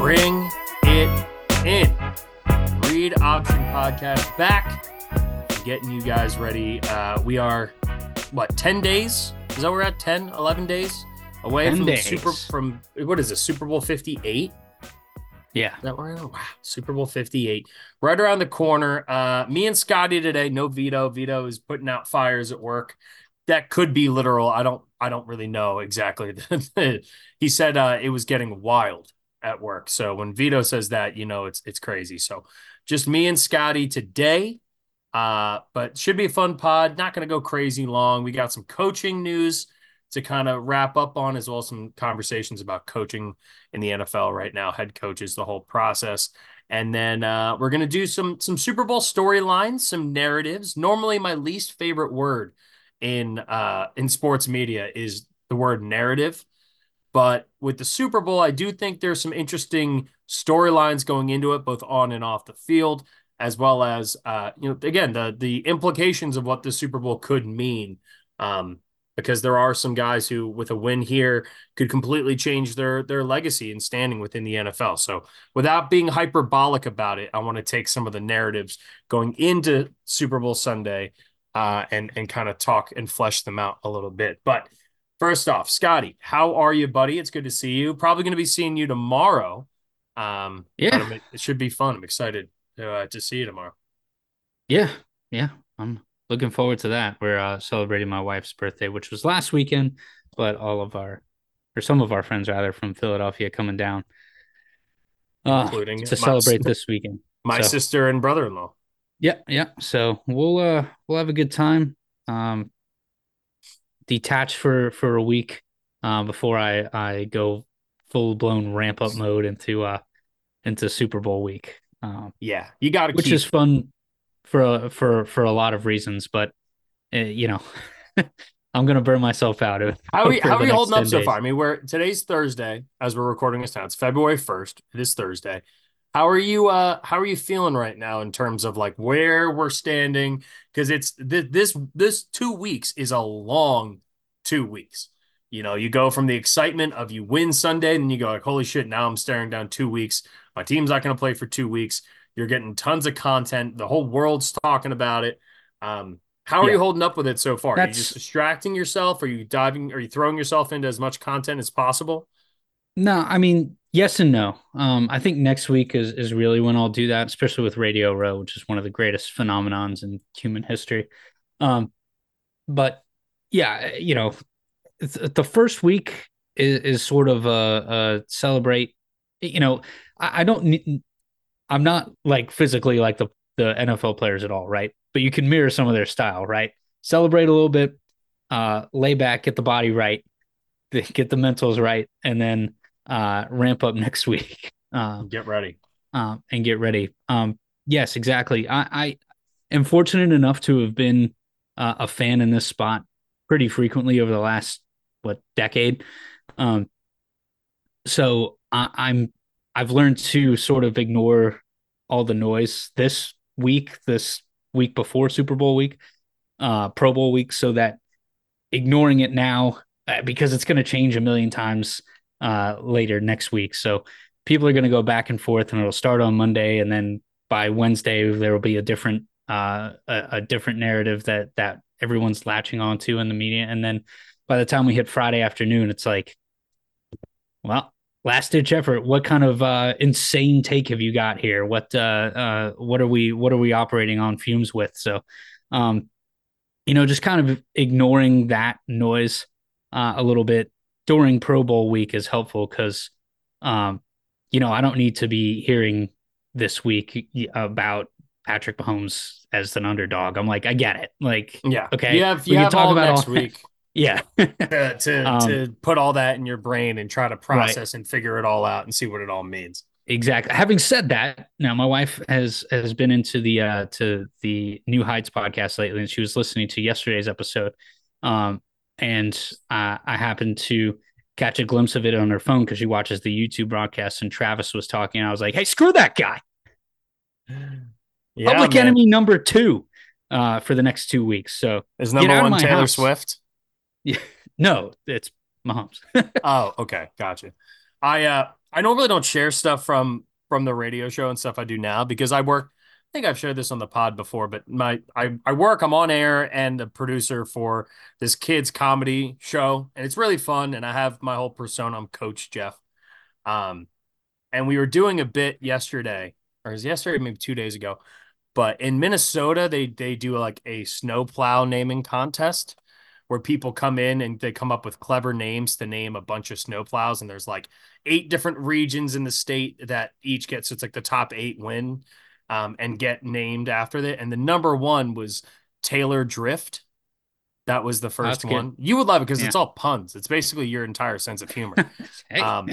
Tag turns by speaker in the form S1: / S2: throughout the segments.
S1: Bring it in. Read Option Podcast back. Getting you guys ready. Uh, we are, what, 10 days? Is that where we're at? 10, 11 days away
S2: 10
S1: from
S2: days.
S1: Super, from, what is it, Super Bowl 58?
S2: Yeah.
S1: That am? Wow, Super Bowl 58. Right around the corner. Uh, me and Scotty today, no Vito. Vito is putting out fires at work. That could be literal. I don't I don't really know exactly. he said uh, it was getting wild at work. So when Vito says that, you know it's it's crazy. So just me and Scotty today. Uh, but should be a fun pod. Not gonna go crazy long. We got some coaching news to kind of wrap up on, as well as some conversations about coaching in the NFL right now, head coaches, the whole process. And then uh, we're gonna do some some Super Bowl storylines, some narratives. Normally, my least favorite word in uh, in sports media is the word narrative, but with the Super Bowl, I do think there's some interesting storylines going into it, both on and off the field, as well as uh, you know, again, the the implications of what the Super Bowl could mean. Um, because there are some guys who, with a win here, could completely change their their legacy and standing within the NFL. So, without being hyperbolic about it, I want to take some of the narratives going into Super Bowl Sunday uh, and and kind of talk and flesh them out a little bit. But first off, Scotty, how are you, buddy? It's good to see you. Probably going to be seeing you tomorrow. Um,
S2: Yeah.
S1: it should be fun. I'm excited to, uh, to see you tomorrow.
S2: Yeah. Yeah. I'm looking forward to that. We're uh, celebrating my wife's birthday, which was last weekend, but all of our, or some of our friends rather, from Philadelphia coming down uh,
S1: Including
S2: to celebrate this weekend.
S1: My
S2: So-
S1: sister and brother-in-law.
S2: Yeah, yeah. So we'll uh we'll have a good time. Um detach for for a week uh, before I I go full blown ramp up mode into uh into Super Bowl week. Um
S1: Yeah, you got to
S2: which
S1: keep
S2: is fun for a, for for a lot of reasons, but uh, you know, I'm gonna burn myself out. if-
S1: How are we, how are we holding up
S2: 10
S1: so
S2: days.
S1: far? I mean, we're today's Thursday as we're recording this now. It's February 1st. It is Thursday. How are you uh how are you feeling right now in terms of like where we're standing? Because it's th- this this two weeks is a long two weeks. You know, you go from the excitement of you win Sunday, and you go like, holy shit, now I'm staring down two weeks. My team's not gonna play for two weeks. You're getting tons of content. The whole world's talking about it. Um, how are
S2: Yeah.
S1: you holding up with it so far? Are you just distracting yourself? Are you diving? Are you throwing yourself into as much content as possible?
S2: No, I mean, yes and no. Um, I think next week is is really when I'll do that, especially with Radio Row, which is one of the greatest phenomenons in human history. Um, but yeah, you know, the first week is, is sort of a, a celebrate. You know, I, I don't need. I'm not like physically like the the NFL players at all, right? But you can mirror some of their style, right? Celebrate a little bit, uh, lay back, get the body right, get the mentals right, and then uh, ramp up next week um,
S1: Get ready.
S2: uh, and get ready. Um, yes, exactly. I, I am fortunate enough to have been uh, a fan in this spot pretty frequently over the last what decade. Um, so I, I'm I've learned to sort of ignore all the noise this week, this week before Super Bowl week, uh, Pro Bowl week, so that ignoring it now uh, because it's going to change a million times uh, later next week. So people are going to go back and forth, and it'll start on Monday, and then by Wednesday there will be a different uh, a, a different narrative that that everyone's latching onto in the media, and then by the time we hit Friday afternoon, it's like, well, last ditch effort. What kind of uh, insane take have you got here? What uh, uh, what are we what are we operating on fumes with? So, um, you know, just kind of ignoring that noise uh, a little bit during Pro Bowl week is helpful because, um, you know, I don't need to be hearing this week about Patrick Mahomes as an underdog. I'm like, I get it. Like,
S1: Yeah.
S2: Okay,
S1: You have
S2: we
S1: you
S2: can talk about
S1: next
S2: all-
S1: week
S2: yeah,
S1: to to,
S2: Um,
S1: to put all that in your brain and try to process and figure it all out and see what it all means.
S2: exactly. Having said that, now my wife has has been into the uh to the New Heights podcast lately, and she was listening to yesterday's episode. Um, and uh, I happened to catch a glimpse of it on her phone because she watches the YouTube broadcast, and Travis was talking. And I was like, "Hey, screw that guy! yeah, Public man. Enemy number two uh, for the next two weeks. So
S1: is number one Taylor house. Swift?
S2: Yeah, no, it's Mahomes.
S1: oh, okay, gotcha. I uh, I normally don't share stuff from from the radio show and stuff I do now because I work. I think I've shared this on the pod before, but my I I work. I'm on air and a producer for this kids comedy show, and it's really fun. And I have my whole persona. I'm Coach Jeff. Um, and we were doing a bit yesterday, or is yesterday maybe two days ago, but in Minnesota, they they do like a snowplow naming contest where people come in and they come up with clever names to name a bunch of snowplows. And there's like eight different regions in the state that each gets it's like the top eight win um, and get named after it. And the number one was Taylor Drift. That was the first That's one. Good. You would love it because yeah. it's all puns. It's basically your entire sense of humor. hey. um,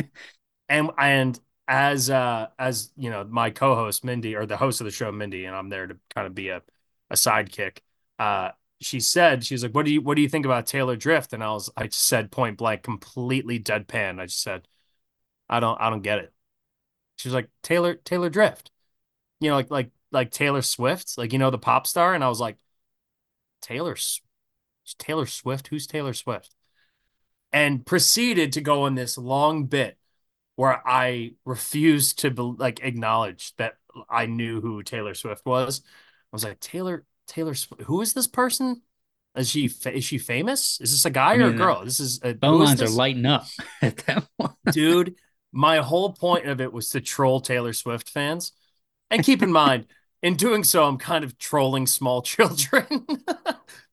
S1: and and as uh as you know my co-host mindy or the host of the show mindy and i'm there to kind of be a, a sidekick uh she said she's like what do you what do you think about taylor drift? And i was i said point blank completely deadpan. I just said i don't i don't get it. She was like taylor taylor drift. You know like like like taylor swift like you know the pop star? And i was like taylor taylor swift? Who's taylor swift? And proceeded to go on this long bit where I refused to like acknowledge that I knew who Taylor Swift was. I was like, Taylor, Taylor, Swift, who is this person? Is she is she famous? Is this a guy I mean, or a girl? This is a,
S2: phone lines this? are lighting up at that
S1: point. Dude, my whole point of it was to troll Taylor Swift fans. And keep in mind, in doing so, I'm kind of trolling small children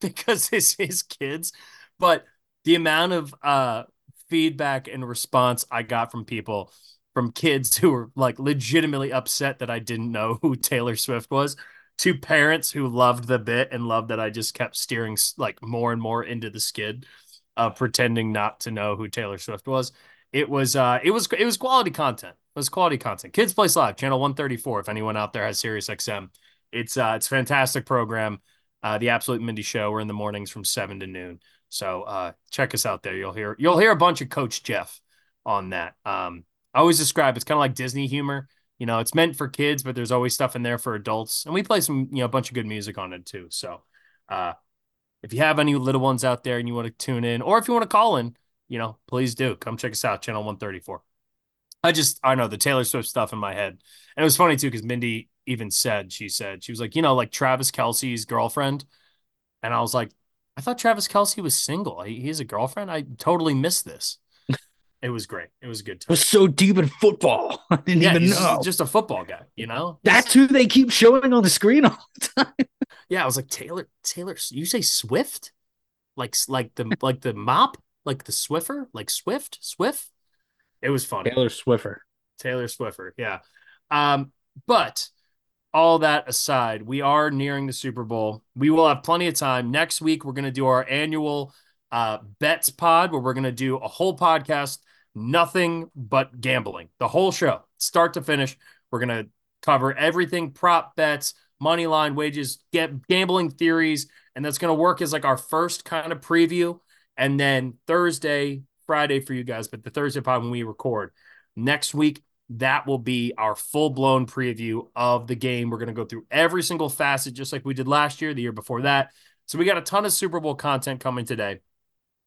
S1: because it's his kids. But the amount of uh feedback and response I got from people, from kids who were like legitimately upset that I didn't know who Taylor Swift was, to parents who loved the bit and loved that I just kept steering like more and more into the skid, uh, pretending not to know who Taylor Swift was. It was uh, it was it was quality content. It was quality content. Kids Place Live, channel 134. If anyone out there has Sirius XM, it's uh, it's a fantastic program. Uh, the Absolute Mindy Show. We're in the mornings from seven to noon. So uh, check us out there. You'll hear you'll hear a bunch of Coach Jeff on that. Um, I always describe it's kind of like Disney humor. You know, it's meant for kids, but there's always stuff in there for adults, and we play some you know a bunch of good music on it too. So, uh, if you have any little ones out there and you want to tune in, or if you want to call in, you know, please do come check us out, channel 134. I just I know the Taylor Swift stuff in my head, and it was funny too because Mindy even said she said she was like you know like Travis Kelce's girlfriend, and I was like I thought Travis Kelce was single. He, has a girlfriend. I totally missed this. It was great. It was good.
S2: Time. was so deep in football. I didn't yeah, even know.
S1: Just a football guy, you know.
S2: That's who they keep showing on the screen all the time.
S1: yeah, I was like Taylor. Taylor, you say Swift, like like the like the mop, like the Swiffer, like Swift, Swift. It was funny.
S2: Taylor Swiffer.
S1: Taylor Swiffer. Yeah. Um, but all that aside, we are nearing the Super Bowl. We will have plenty of time. Next week, we're going to do our annual uh, bets pod where we're going to do a whole podcast, nothing but gambling, the whole show, start to finish. We're going to cover everything prop bets, money line wages, get gambling theories. And that's going to work as like our first kind of preview. And then Thursday, Friday for you guys, but the Thursday pod when we record next week, that will be our full blown preview of the game. We're going to go through every single facet, just like we did last year, the year before that. So we got a ton of Super Bowl content coming today.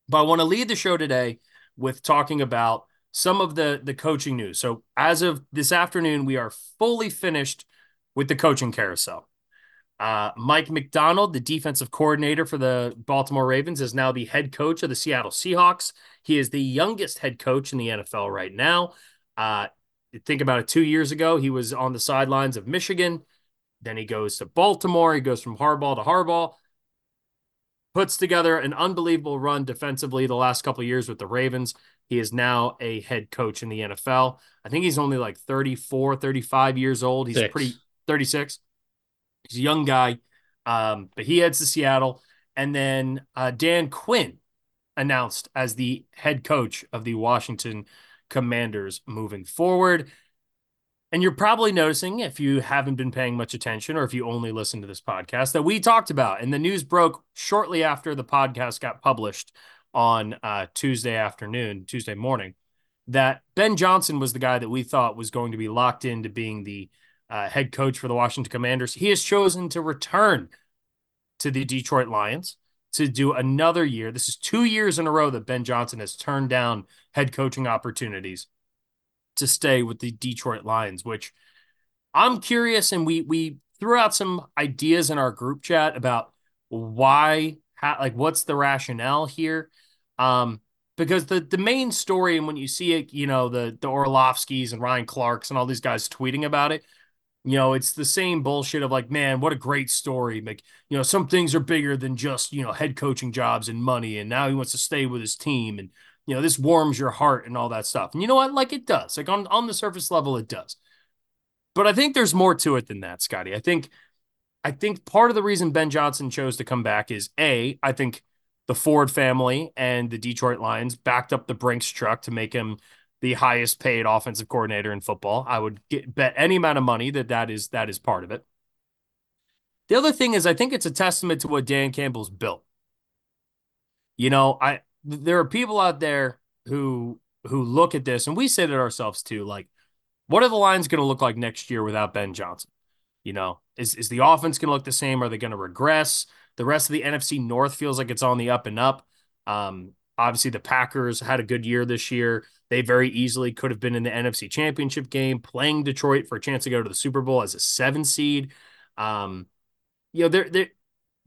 S1: But I want to lead the show today with talking about some of the the coaching news. So as of this afternoon, we are fully finished with the coaching carousel. Uh, Mike Macdonald, the defensive coordinator for the Baltimore Ravens, is now the head coach of the Seattle Seahawks. He is the youngest head coach in the NFL right now. Uh, think about it two years ago, he was on the sidelines of Michigan. Then he goes to Baltimore. He goes from Harbaugh to Harbaugh. Puts together an unbelievable run defensively the last couple years with the Ravens. He is now a head coach in the NFL. I think he's only like 34, 35 years old. He's Six. pretty 36. He's a young guy. Um, but he heads to Seattle. And then uh, Dan Quinn announced as the head coach of the Washington Commanders moving forward. And you're probably noticing, if you haven't been paying much attention or if you only listen to this podcast, that we talked about, and the news broke shortly after the podcast got published on uh, Tuesday afternoon, Tuesday morning, that Ben Johnson was the guy that we thought was going to be locked into being the uh, head coach for the Washington Commanders. He has chosen to return to the Detroit Lions to do another year. This is two years in a row that Ben Johnson has turned down head coaching opportunities to stay with the Detroit Lions, which I'm curious. And we we threw out some ideas in our group chat about why, how, like, what's the rationale here? Um, because the the main story, and when you see it, you know, the the Orlovskys and Ryan Clarks and all these guys tweeting about it, you know, it's the same bullshit of like, man, what a great story. Like, you know, some things are bigger than just, you know, head coaching jobs and money. And now he wants to stay with his team. And, you know, this warms your heart and all that stuff. And you know what? Like it does. Like on, on the surface level, it does. But I think there's more to it than that, Scotty. I think I think part of the reason Ben Johnson chose to come back is A, I think the Ford family and the Detroit Lions backed up the Brinks truck to make him the highest paid offensive coordinator in football. I would get, bet any amount of money that that is that is part of it. The other thing is, I think it's a testament to what Dan Campbell's built. You know, I there are people out there who who look at this, and we say it ourselves too. Like, what are the lines going to look like next year without Ben Johnson? You know, is is the offense going to look the same? Are they going to regress? The rest of the NFC North feels like it's on the up and up. Um, obviously, the Packers had a good year this year. They very easily could have been in the NFC Championship game, playing Detroit for a chance to go to the Super Bowl as a seven seed. Um, you know, they're, they're,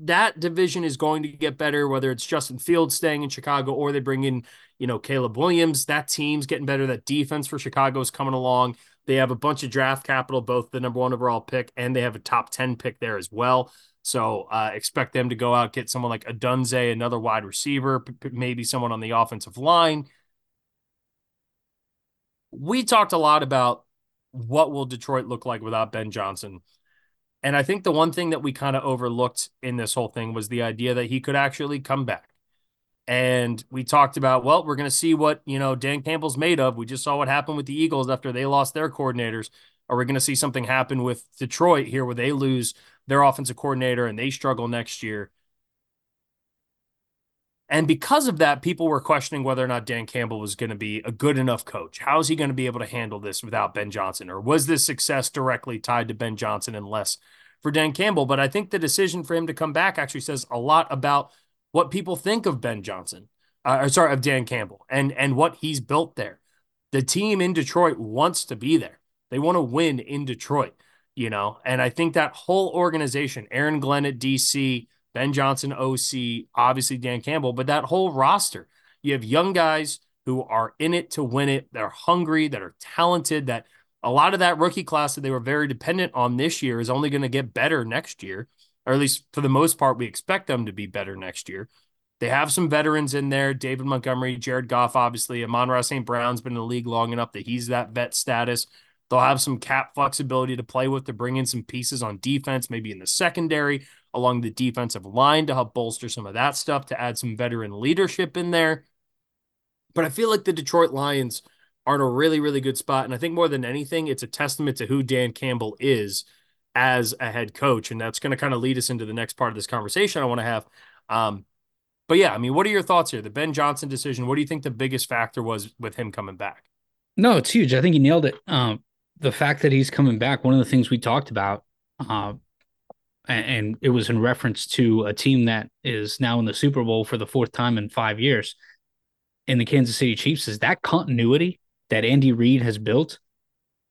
S1: that division is going to get better, whether it's Justin Fields staying in Chicago or they bring in, you know, Caleb Williams. That team's getting better. That defense for Chicago is coming along. They have a bunch of draft capital, both the number one overall pick and they have a top 10 pick there as well. So uh, expect them to go out, get someone like Odunze, another wide receiver, maybe someone on the offensive line we talked a lot about what will Detroit look like without Ben Johnson. And I think the one thing that we kind of overlooked in this whole thing was the idea that he could actually come back. And we talked about, well, we're going to see what, you know, Dan Campbell's made of. We just saw what happened with the Eagles after they lost their coordinators. Are we going to see something happen with Detroit here where they lose their offensive coordinator and they struggle next year? And because of that, people were questioning whether or not Dan Campbell was going to be a good enough coach. How is he going to be able to handle this without Ben Johnson? Or was this success directly tied to Ben Johnson and less for Dan Campbell? But I think the decision for him to come back actually says a lot about what people think of Ben Johnson, uh, or sorry, of Dan Campbell and, and what he's built there. The team in Detroit wants to be there. They want to win in Detroit, you know, and I think that whole organization, Aaron Glenn at DC, Ben Johnson, OC, obviously Dan Campbell, but that whole roster, you have young guys who are in it to win it. They're hungry, that are talented, that a lot of that rookie class that they were very dependent on this year is only going to get better next year, or at least for the most part, we expect them to be better next year. They have some veterans in there David Montgomery, Jared Goff, obviously. Amon-Ra St. Brown's been in the league long enough that he's that vet status. They'll have some cap flexibility to play with to bring in some pieces on defense, maybe in the secondary along the defensive line to help bolster some of that stuff, to add some veteran leadership in there. But I feel like the Detroit Lions are in a really, really good spot. And I think more than anything, it's a testament to who Dan Campbell is as a head coach. And that's going to kind of lead us into the next part of this conversation I want to have. Um, but yeah, I mean, what are your thoughts here? The Ben Johnson decision, what do you think the biggest factor was with him coming back?
S2: No, it's huge. I think he nailed it. Um, the fact that he's coming back, one of the things we talked about uh, and it was in reference to a team that is now in the Super Bowl for the fourth time in five years in the Kansas City Chiefs is that continuity that Andy Reid has built.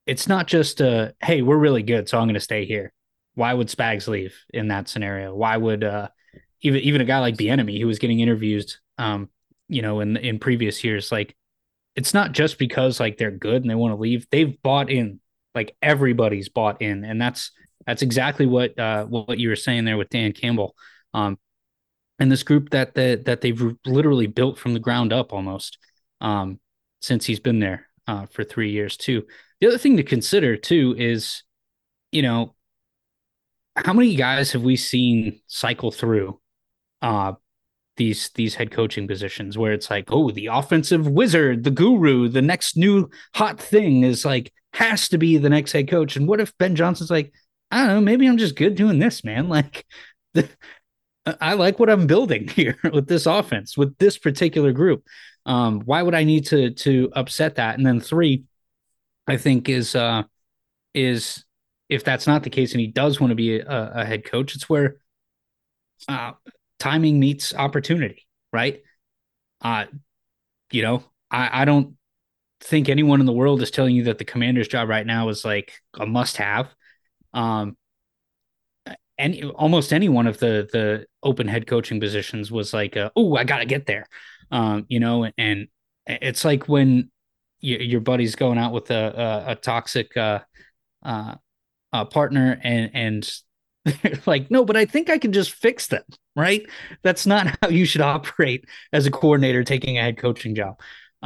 S2: It's not just a hey, we're really good, so I'm going to stay here. Why would Spags leave in that scenario? Why would uh, even even a guy like Bieniemy who was getting interviews, um, you know, in in previous years, like it's not just because like they're good and they want to leave. They've bought in, like everybody's bought in, and that's that's exactly what uh, what you were saying there with Dan Campbell, um, and this group that that that they've literally built from the ground up almost um, since he's been there uh, for three years too. The other thing to consider too is, you know, how many guys have we seen cycle through uh, these these head coaching positions where it's like, oh, the offensive wizard, the guru, the next new hot thing is like has to be the next head coach. And what if Ben Johnson's like, I don't know, maybe I'm just good doing this, man. Like the, I like what I'm building here with this offense, with this particular group. Um, why would I need to to upset that? And then three, I think is uh is if that's not the case and he does want to be a, a head coach, it's where uh, timing meets opportunity, right? Uh, you know, I, I don't think anyone in the world is telling you that the commander's job right now is like a must have. Um, any almost any one of the the open head coaching positions was like, oh, I got to get there. Um, you know, and it's like when you, your buddy's going out with a a, a toxic uh, uh, uh, partner and and like no but i think i can just fix them right that's not how you should operate as a coordinator taking a head coaching job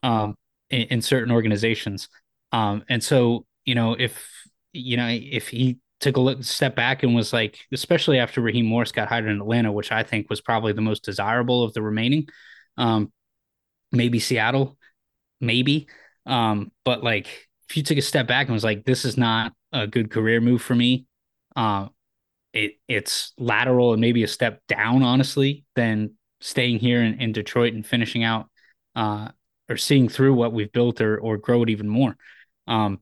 S2: um, in, in, certain organizations um, and so you know if you know if he took a look, step back and was like especially after raheem morris got hired in atlanta which i think was probably the most desirable of the remaining um, maybe seattle maybe um, but like if you took a step back and was like this is not a good career move for me uh, it it's lateral and maybe a step down, honestly, than staying here in, in Detroit and finishing out uh, or seeing through what we've built or or grow it even more um,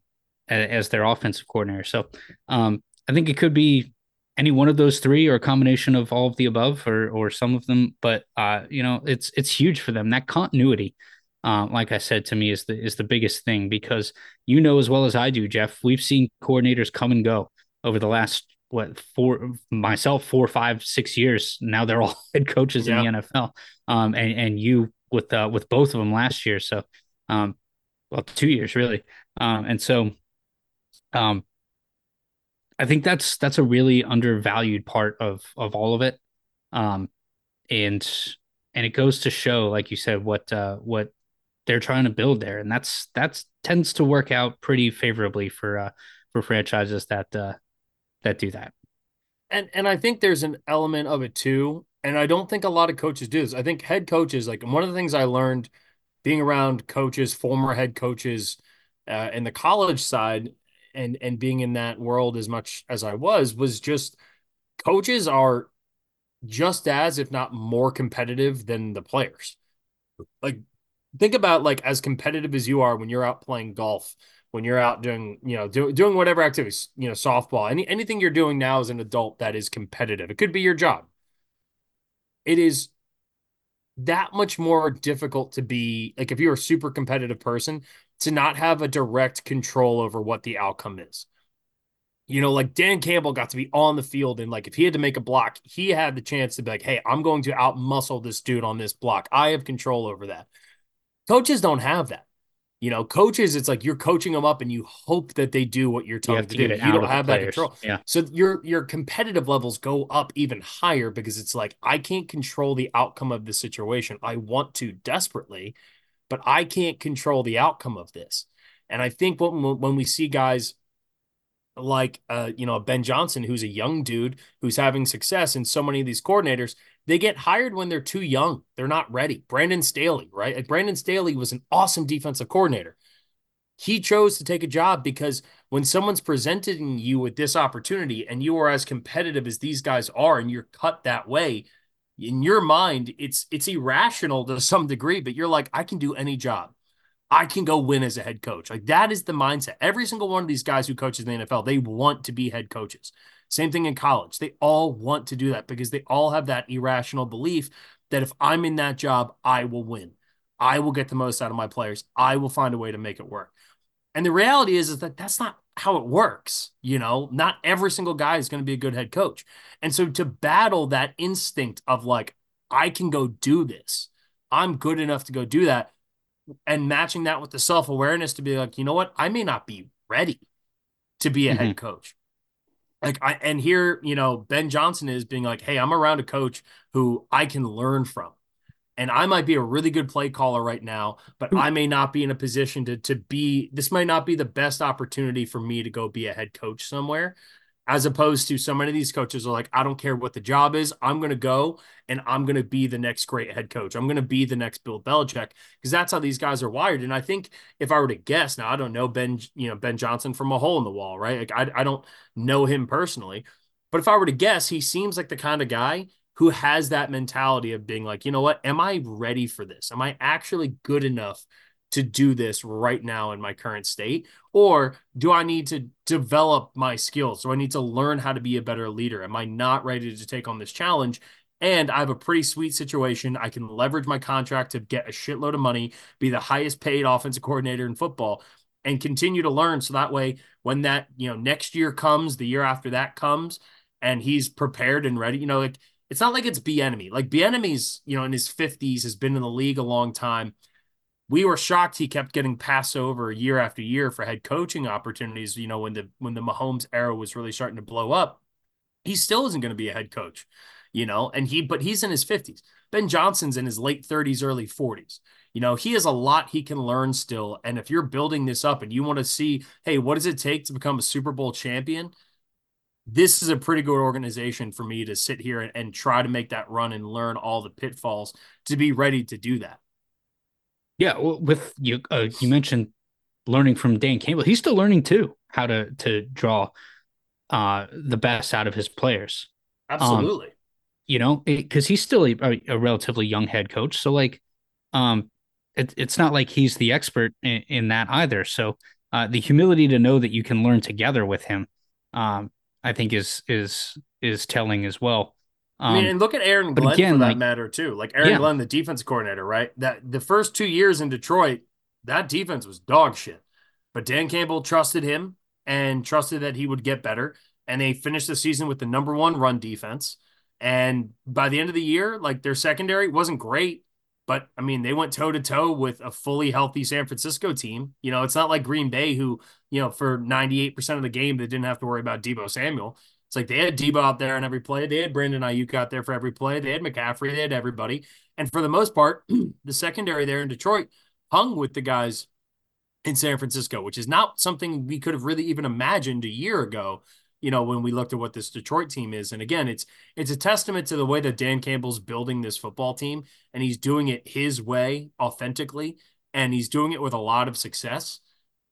S2: as, their offensive coordinator. So um, I think it could be any one of those three or a combination of all of the above or or some of them. But uh, you know, it's it's huge for them. That continuity. Uh, like I said, to me is the is the biggest thing because you know as well as I do, Jeff. We've seen coordinators come and go over the last what four myself four five six years now they're all head coaches yeah. in the nfl um and and you with uh with both of them last year so um well two years really um and so um i think that's that's a really undervalued part of of all of it um and and it goes to show like you said what uh what they're trying to build there and that's that's tends to work out pretty favorably for uh for franchises that uh that do that.
S1: And and I think there's an element of it too. And I don't think a lot of coaches do this. I think head coaches, like one of the things I learned being around coaches, former head coaches, uh, in the college side, and and being in that world as much as I was, was just coaches are just as, if not more, competitive than the players. Like, think about like as competitive as you are when you're out playing golf when you're out doing, you know, do, doing whatever activities, you know, softball, any anything you're doing now as an adult that is competitive. It could be your job. It is that much more difficult to be like if you're a super competitive person to not have a direct control over what the outcome is. You know, like Dan Campbell got to be on the field and like if he had to make a block, he had the chance to be like, "Hey, I'm going to out muscle this dude on this block. I have control over that." Coaches don't have that. You know, coaches, it's like you're coaching them up and you hope that they do what you're telling them to, to do. You don't have that control.
S2: Yeah.
S1: So your your competitive levels go up even higher because it's like I can't control the outcome of the situation. I want to desperately, but I can't control the outcome of this. And I think when when we see guys like uh you know Ben Johnson who's a young dude who's having success and so many of these coordinators they get hired when they're too young. They're not ready. Brandon Staley, right? Like Brandon Staley was an awesome defensive coordinator. He chose to take a job because when someone's presenting you with this opportunity and you are as competitive as these guys are and you're cut that way, in your mind, it's it's irrational to some degree, but you're like, I can do any job. I can go win as a head coach. Like that is the mindset. Every single one of these guys who coaches in the NFL, they want to be head coaches. Same thing in college. They all want to do that because they all have that irrational belief that if I'm in that job, I will win. I will get the most out of my players. I will find a way to make it work. And the reality is, is that that's not how it works. You know, not every single guy is going to be a good head coach. And so to battle that instinct of like, I can go do this, I'm good enough to go do that, and matching that with the self awareness to be like, you know what, I may not be ready to be a mm-hmm. head coach like I and here, you know, Ben Johnson is being like, "Hey, I'm around a coach who I can learn from." And I might be a really good play caller right now, but hmm. I may not be in a position to to be this might not be the best opportunity for me to go be a head coach somewhere as opposed to so many of these coaches are like, I don't care what the job is. I'm going to go and I'm going to be the next great head coach. I'm going to be the next Bill Belichick because that's how these guys are wired. And I think if I were to guess, now I don't know Ben, you know, Ben Johnson from a hole in the wall, right? Like I, I don't know him personally, but if I were to guess, he seems like the kind of guy who has that mentality of being like, you know what? Am I ready for this? Am I actually good enough to do this right now in my current state? Or do I need to develop my skills? Do I need to learn how to be a better leader? Am I not ready to take on this challenge? And I have a pretty sweet situation. I can leverage my contract to get a shitload of money, be the highest paid offensive coordinator in football, and continue to learn. So that way, when that, you know, next year comes, the year after that comes, and he's prepared and ready, you know, like it's not like it's Bieniemy. Like Bieniemy's, you know, in his 50s, has been in the league a long time. We were shocked he kept getting passed over year after year for head coaching opportunities. You know, when the when the Mahomes era was really starting to blow up, he still isn't going to be a head coach you know, and he, but he's in his 50s. Ben Johnson's in his late 30s, early 40s. You know, he has a lot he can learn still. And if you're building this up and you want to see, hey, what does it take to become a Super Bowl champion? This is a pretty good organization for me to sit here and, and try to make that run and learn all the pitfalls to be ready to do that.
S2: Yeah, well, with you, uh, you mentioned learning from Dan Campbell. He's still learning too how to to draw uh, the best out of his players.
S1: Absolutely. Um,
S2: you know, because he's still a, a, relatively young head coach. So like, um, it, it's not like he's the expert in, in that either. So uh, the humility to know that you can learn together with him, um, I think is is is telling as well.
S1: Um, I mean, um, and look at Aaron Glenn again, for that like, matter too. Like Aaron yeah. Glenn, the defense coordinator, right? That the first two years in Detroit, that defense was dog shit. But Dan Campbell trusted him and trusted that he would get better. And they finished the season with the number one run defense. And by the end of the year, like their secondary wasn't great, but I mean, they went toe to toe with a fully healthy San Francisco team. You know, it's not like Green Bay, who, you know, for 98% of the game, they didn't have to worry about Deebo Samuel. It's like they had Deebo out there on every play. They had Brandon Aiyuk out there for every play. They had McCaffrey. They had everybody. And for the most part, the secondary there in Detroit hung with the guys in San Francisco, which is not something we could have really even imagined a year ago you know, when we looked at what this Detroit team is. And again, it's it's a testament to the way that Dan Campbell's building this football team and he's doing it his way authentically and he's doing it with a lot of success.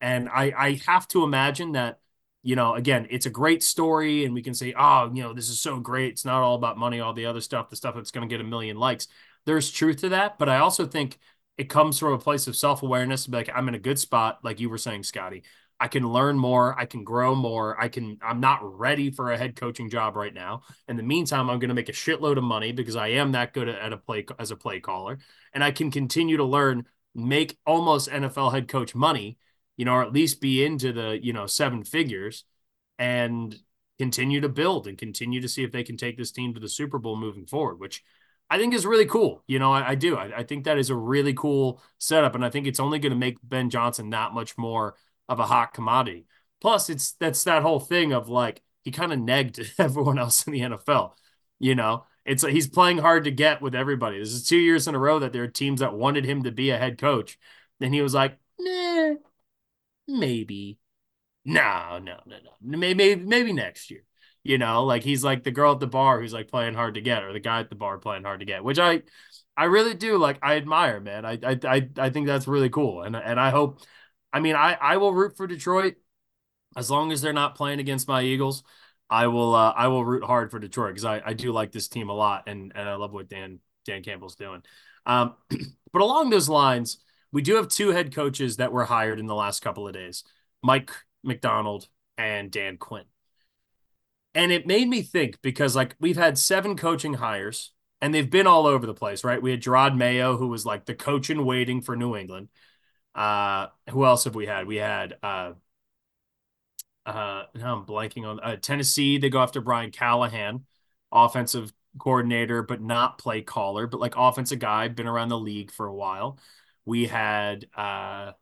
S1: And I I have to imagine that you know, again, it's a great story, and we can say, oh, you know, this is so great. It's not all about money, all the other stuff, the stuff that's going to get a million likes. There's truth to that, but I also think it comes from a place of self awareness. Like I'm in a good spot, like you were saying, Scotty. I can learn more. I can grow more. I can, I'm not ready for a head coaching job right now. In the meantime, I'm going to make a shitload of money because I am that good at a play as a play caller. And I can continue to learn, make almost NFL head coach money, you know, or at least be into the, you know, seven figures and continue to build and continue to see if they can take this team to the Super Bowl moving forward, which I think is really cool. You know, I, I do. I, I think that is a really cool setup. And I think it's only going to make Ben Johnson that much more of a hot commodity. Plus, it's that's that whole thing of like he kind of negged everyone else in the NFL. You know, it's like he's playing hard to get with everybody. This is two years in a row that there are teams that wanted him to be a head coach, and he was like, "Nah, maybe, no, no, no, no, maybe, maybe next year." You know, like he's like the girl at the bar who's like playing hard to get, or the guy at the bar playing hard to get, which I, I really do like. I admire, man. I, I, I, I think that's really cool, and and I hope I mean, I I will root for Detroit as long as they're not playing against my Eagles. I will uh, I will root hard for Detroit because I, I do like this team a lot and and I love what Dan Dan Campbell's doing. Um, but along those lines, we do have two head coaches that were hired in the last couple of days: Mike Macdonald and Dan Quinn. And it made me think because like we've had seven coaching hires and they've been all over the place, right? We had Jerod Mayo, who was like the coach in waiting for New England. Uh, who else have we had? We had uh, uh, now I'm blanking on uh, Tennessee. They go after Brian Callahan, offensive coordinator, but not play caller, but like offensive guy, been around the league for a while. We had uh,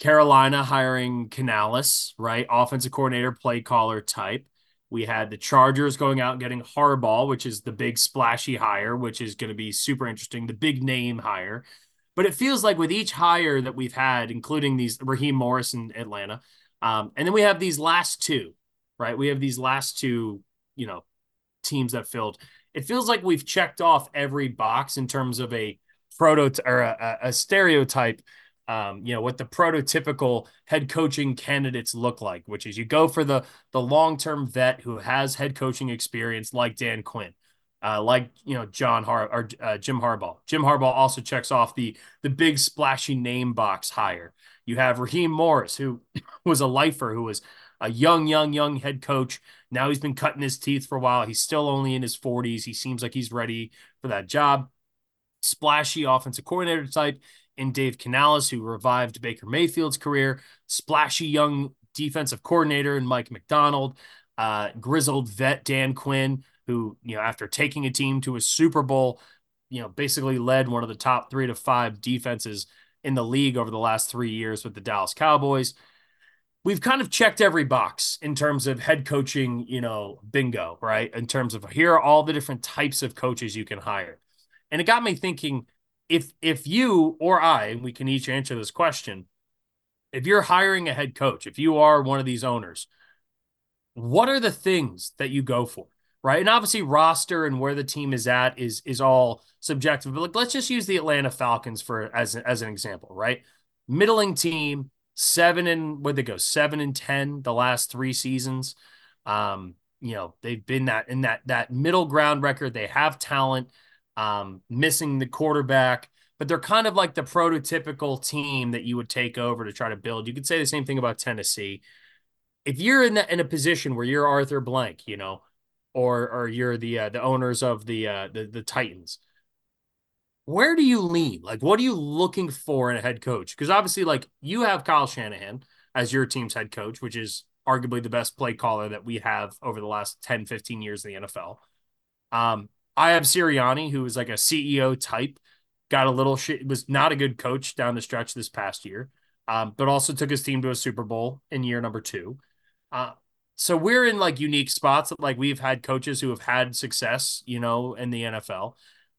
S1: Carolina hiring Canales, right? Offensive coordinator, play caller type. We had the Chargers going out and getting Harbaugh, which is the big splashy hire, which is going to be super interesting. The big name hire. But it feels like with each hire that we've had, including these Raheem Morris in Atlanta, um, and then we have these last two, right? We have these last two, you know, teams that filled. It feels like we've checked off every box in terms of a proto or a, a stereotype. Um, you know what the prototypical head coaching candidates look like, which is you go for the the long term vet who has head coaching experience, like Dan Quinn. Uh, like you know John Har or uh, Jim Harbaugh. Jim Harbaugh also checks off the the big splashy name box hire. You have Raheem Morris, who was a lifer, who was a young, young, young head coach. Now he's been cutting his teeth for a while. He's still only in his 40s. He seems like he's ready for that job. Splashy offensive coordinator type in Dave Canales, who revived Baker Mayfield's career. Splashy young defensive coordinator in Mike Macdonald. Uh, grizzled vet Dan Quinn, who, you know, after taking a team to a Super Bowl, you know, basically led one of the top three to five defenses in the league over the last three years with the Dallas Cowboys. We've kind of checked every box in terms of head coaching, you know, bingo, right? In terms of here are all the different types of coaches you can hire. And it got me thinking if if you or I, and we can each answer this question, if you're hiring a head coach, if you are one of these owners, what are the things that you go for? Right? And obviously roster and where the team is at is is all subjective. But like let's just use the Atlanta Falcons for as as an example, right? Middling team, seven and where they go, seven and ten the last three seasons. Um, you know, they've been that in that that middle ground record. They have talent, um, missing the quarterback, but they're kind of like the prototypical team that you would take over to try to build. You could say the same thing about Tennessee. If you're in that in a position where you're Arthur Blank, you know, or or you're the uh, the owners of the uh, the the Titans. Where do you lean? Like, what are you looking for in a head coach? Because obviously, like you have Kyle Shanahan as your team's head coach, which is arguably the best play caller that we have over the last 10, 15 years in the NFL. Um, I have Sirianni, who is like a CEO type, got a little shit, was not a good coach down the stretch this past year, um, but also took his team to a Super Bowl in year number two. Uh, so we're in like unique spots like we've had coaches who have had success you know in the nfl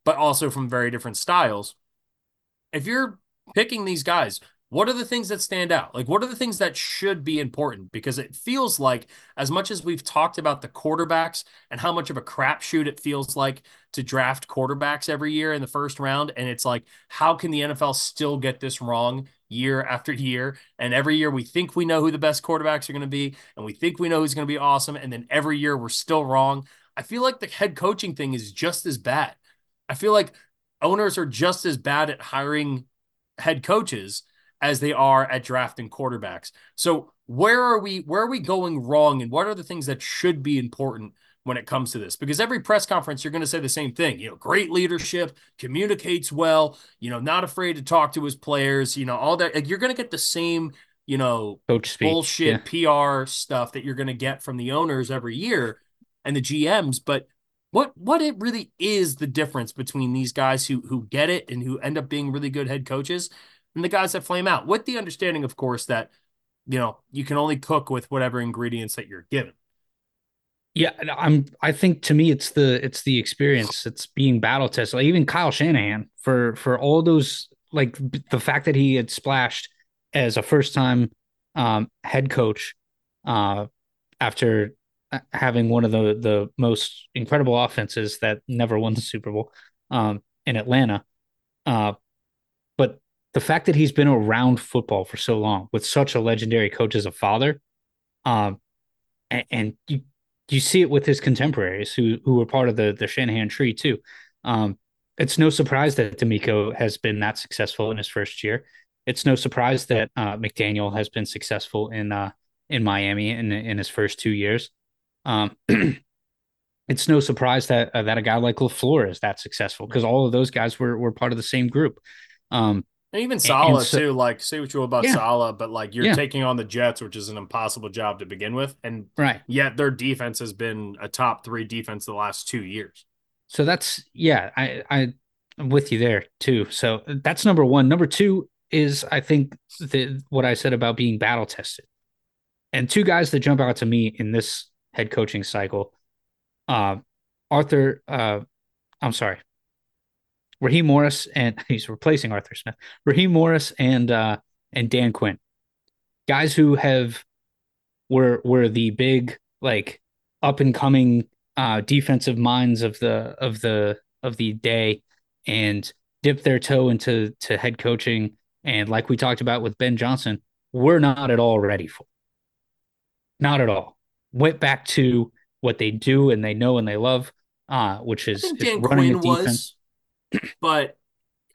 S1: but also from very different styles. If you're picking these guys what are the things that stand out? Like what are the things that should be important? Because it feels like as much as we've talked about the quarterbacks and how much of a crapshoot it feels like to draft quarterbacks every year in the first round and it's like how can the nfl still get this wrong year after year. And every year we think we know who the best quarterbacks are going to be, and we think we know who's going to be awesome. And then every year we're still wrong. I feel like the head coaching thing is just as bad. I feel like owners are just as bad at hiring head coaches as they are at drafting quarterbacks. So where are we where are we going wrong and what are the things that should be important when it comes to this because every press conference you're going to say the same thing you know great leadership communicates well you know not afraid to talk to his players you know all that like, you're going to get the same you know
S2: coach
S1: bullshit yeah. pr stuff that you're going to get from the owners every year and the gms but what what it really is the difference between these guys who who get it and who end up being really good head coaches and the guys that flame out with the understanding of course that you know you can only cook with whatever ingredients that you're given
S2: yeah, I'm. I think to me, it's the it's the experience. It's being battle tested. Like even Kyle Shanahan for for all those like the fact that he had splashed as a first time um, head coach uh, after uh, having one of the the most incredible offenses that never won the Super Bowl um, in Atlanta. Uh, but the fact that he's been around football for so long with such a legendary coach as a father, um, and, and you you see it with his contemporaries who who were part of the the Shanahan tree too. Um, it's no surprise that DeMeco has been that successful in his first year. It's no surprise that uh, McDaniel has been successful in uh, in Miami in in his first two years. Um, it's no surprise that uh, that a guy like LaFleur is that successful because all of those guys were were part of the same group. Um,
S1: and even Saleh so, too. Like, say what you will about yeah. Saleh, but like you're yeah. taking on the Jets, which is an impossible job to begin with, and
S2: right.
S1: Yet their defense has been a top three defense the last two years.
S2: So that's yeah, I I I'm with you there too. So that's number one. Number two is I think the what I said about being battle tested, and two guys that jump out to me in this head coaching cycle, uh, Arthur. Uh, I'm sorry, Raheem Morris and he's replacing Arthur Smith. Raheem Morris and uh, and Dan Quinn, guys who have were were the big like up and coming uh, defensive minds of the of the of the day and dip their toe into to head coaching and like we talked about with Ben Johnson, we're not at all ready for. Not at all. Went back to what they do and they know and they love uh, which is, is
S1: Dan
S2: running
S1: Quinn
S2: a defense.
S1: was, but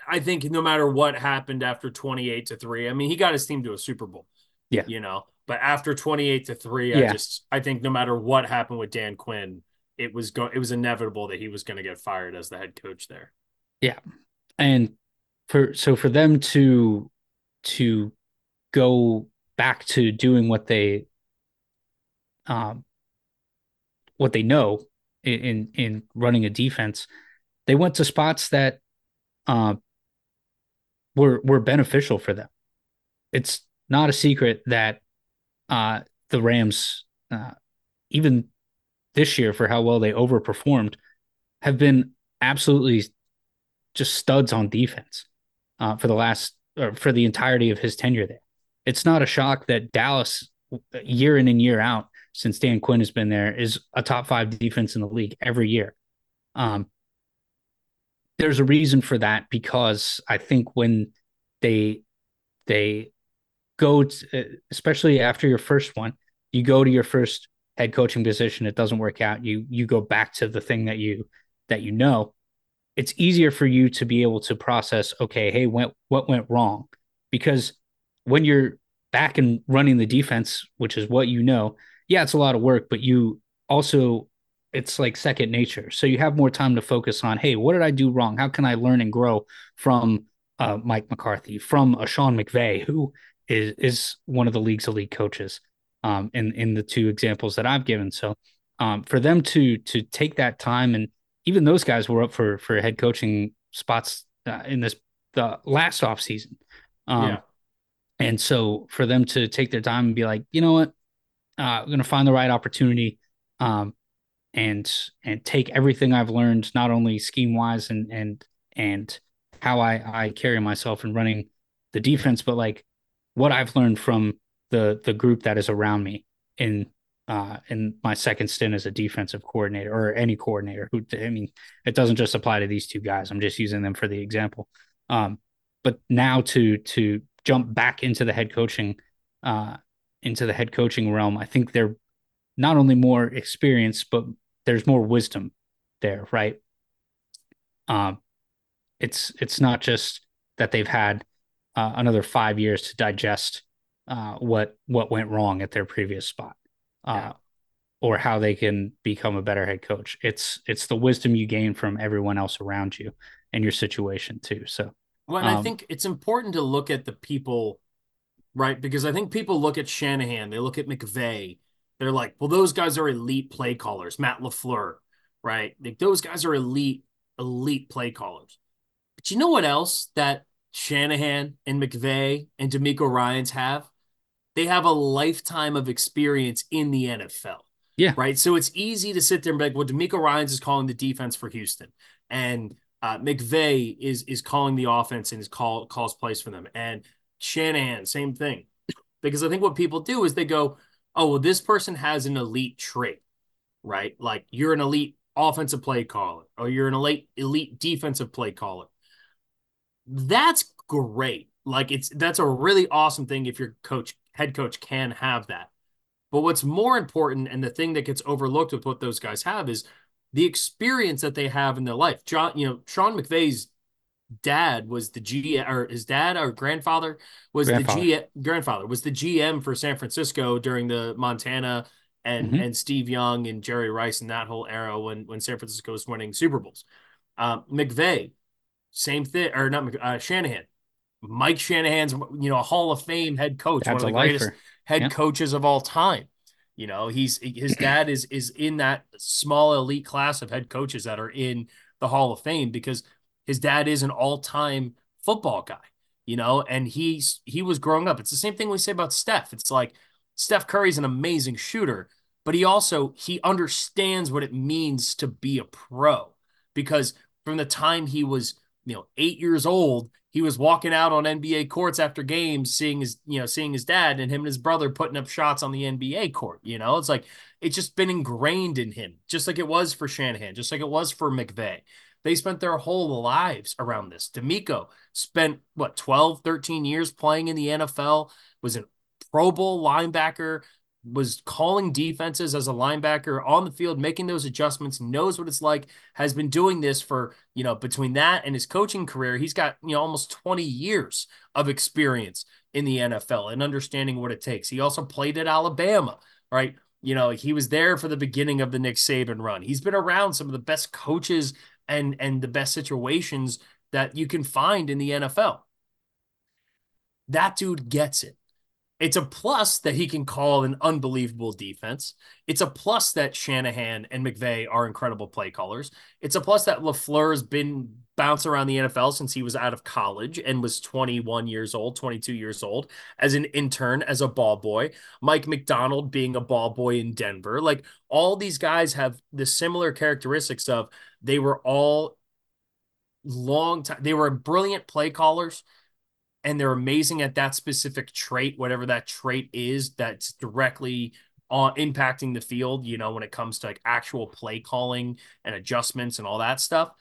S1: I think no matter what happened after 28 to 3, I mean, he got his team to a Super Bowl.
S2: Yeah.
S1: You know, but after 28 to 3,
S2: Yeah.
S1: I just I think no matter what happened with Dan Quinn, it was go it was inevitable that he was going to get fired as the head coach there. Yeah.
S2: And for so for them to to go back to doing what they um what they know in in, in running a defense they went to spots that uh, were were beneficial for them it's not a secret that uh the rams uh, even this year for how well they overperformed have been absolutely just studs on defense uh, for the last or for the entirety of his tenure there. It's not a shock that Dallas, year in and year out, since Dan Quinn has been there, is a top five defense in the league every year. Um, there's a reason for that because I think when they they go, to, uh, especially after your first one, you go to your first head coaching position, it doesn't work out. You you go back to the thing that you that you know it's easier for you to be able to process okay hey what what went wrong because when you're back and running the defense which is what you know yeah it's a lot of work but you also it's like second nature. So you have more time to focus on hey what did i do wrong? How can i learn and grow from uh, mike mccarthy from a sean mcvay who is is one of the league's elite coaches um, in in the two examples that i've given. So um, for them to to take that time and even those guys were up for for head coaching spots uh, in this the last off season. Um,
S1: Yeah.
S2: And so for them to take their time and be like, you know what, uh, I'm going to find the right opportunity, um, and and take everything I've learned, not only scheme wise and and and how I I carry myself in running the defense, but like what I've learned from the the group that is around me in uh, in my second stint as a defensive coordinator or any coordinator who I mean it doesn't just apply to these two guys. I'm just using them for the example. Um, but now to to jump back into the head coaching uh, into the head coaching realm, I think they're not only more experience, but there's more wisdom there, right? Um, it's it's not just that they've had uh, another five years to digest uh, what what went wrong at their previous spot uh,
S1: Yeah.
S2: or how they can become a better head coach. It's it's the wisdom you gain from everyone else around you and your situation too. So
S1: Well, and I
S2: Um,
S1: think it's important to look at the people, right? Because I think people look at Shanahan, they look at McVay, they're like, well, those guys are elite play callers. Matt LaFleur, right? Like those guys are elite, elite play callers. But you know what else that Shanahan and McVay and DeMeco Ryans have? They have a lifetime of experience in the NFL.
S2: Yeah.
S1: Right. So it's easy to sit there and be like, well, DeMeco Ryans is calling the defense for Houston. And uh, McVay is is calling the offense and is call calls plays for them. And Shanahan, same thing. Because I think what people do is they go, oh, well, this person has an elite trait, right? Like you're an elite offensive play caller, or you're an elite elite defensive play caller. That's great. Like it's that's a really awesome thing if your coach head coach can have that. But what's more important and the thing that gets overlooked with what those guys have is the experience that they have in their life. John, you know, Sean McVay's dad was the G or his dad or grandfather was
S2: Grandfather.
S1: the G grandfather was the GM for San Francisco during the Montana and
S2: Mhm.
S1: and Steve Young and Jerry Rice and that whole era when when San Francisco was winning Super Bowls. Um, McVay, same thing, or not uh, Shanahan. Mike Shanahan's you know a Hall of Fame head coach,
S2: that's
S1: one of the greatest
S2: lifer.
S1: head
S2: Yeah.
S1: coaches of all time. You know, he's his dad is is in that small elite class of head coaches that are in the Hall of Fame because his dad is an all-time football guy, you know, and he's he was growing up. It's the same thing we say about Steph. It's like Steph Curry's an amazing shooter, but he also he understands what it means to be a pro because from the time he was, you know, 8 years old, he was walking out on NBA courts after games, seeing his, you know, seeing his dad and him and his brother putting up shots on the NBA court. You know, it's like it's just been ingrained in him, just like it was for Shanahan, just like it was for McVay. They spent their whole lives around this. DeMeco spent what 12, 13 years playing in the NFL, was a Pro Bowl linebacker, was calling defenses as a linebacker on the field, making those adjustments, knows what it's like, has been doing this for, you know, between that and his coaching career, he's got, you know, almost 20 years of experience in the NFL and understanding what it takes. He also played at Alabama, right? You know, he was there for the beginning of the Nick Saban run. He's been around some of the best coaches and and the best situations that you can find in the NFL. That dude gets it. It's a plus that he can call an unbelievable defense. It's a plus that Shanahan and McVay are incredible play callers. It's a plus that LaFleur has been bounce around the NFL since he was out of college and was 21 years old, 22 years old as an intern, as a ball boy. Mike Macdonald being a ball boy in Denver. Like all these guys have the similar characteristics of they were all long time, they were brilliant play callers and they're amazing at that specific trait, whatever that trait is that's directly impacting the field, you know, when it comes to like actual play calling and adjustments and all that stuff.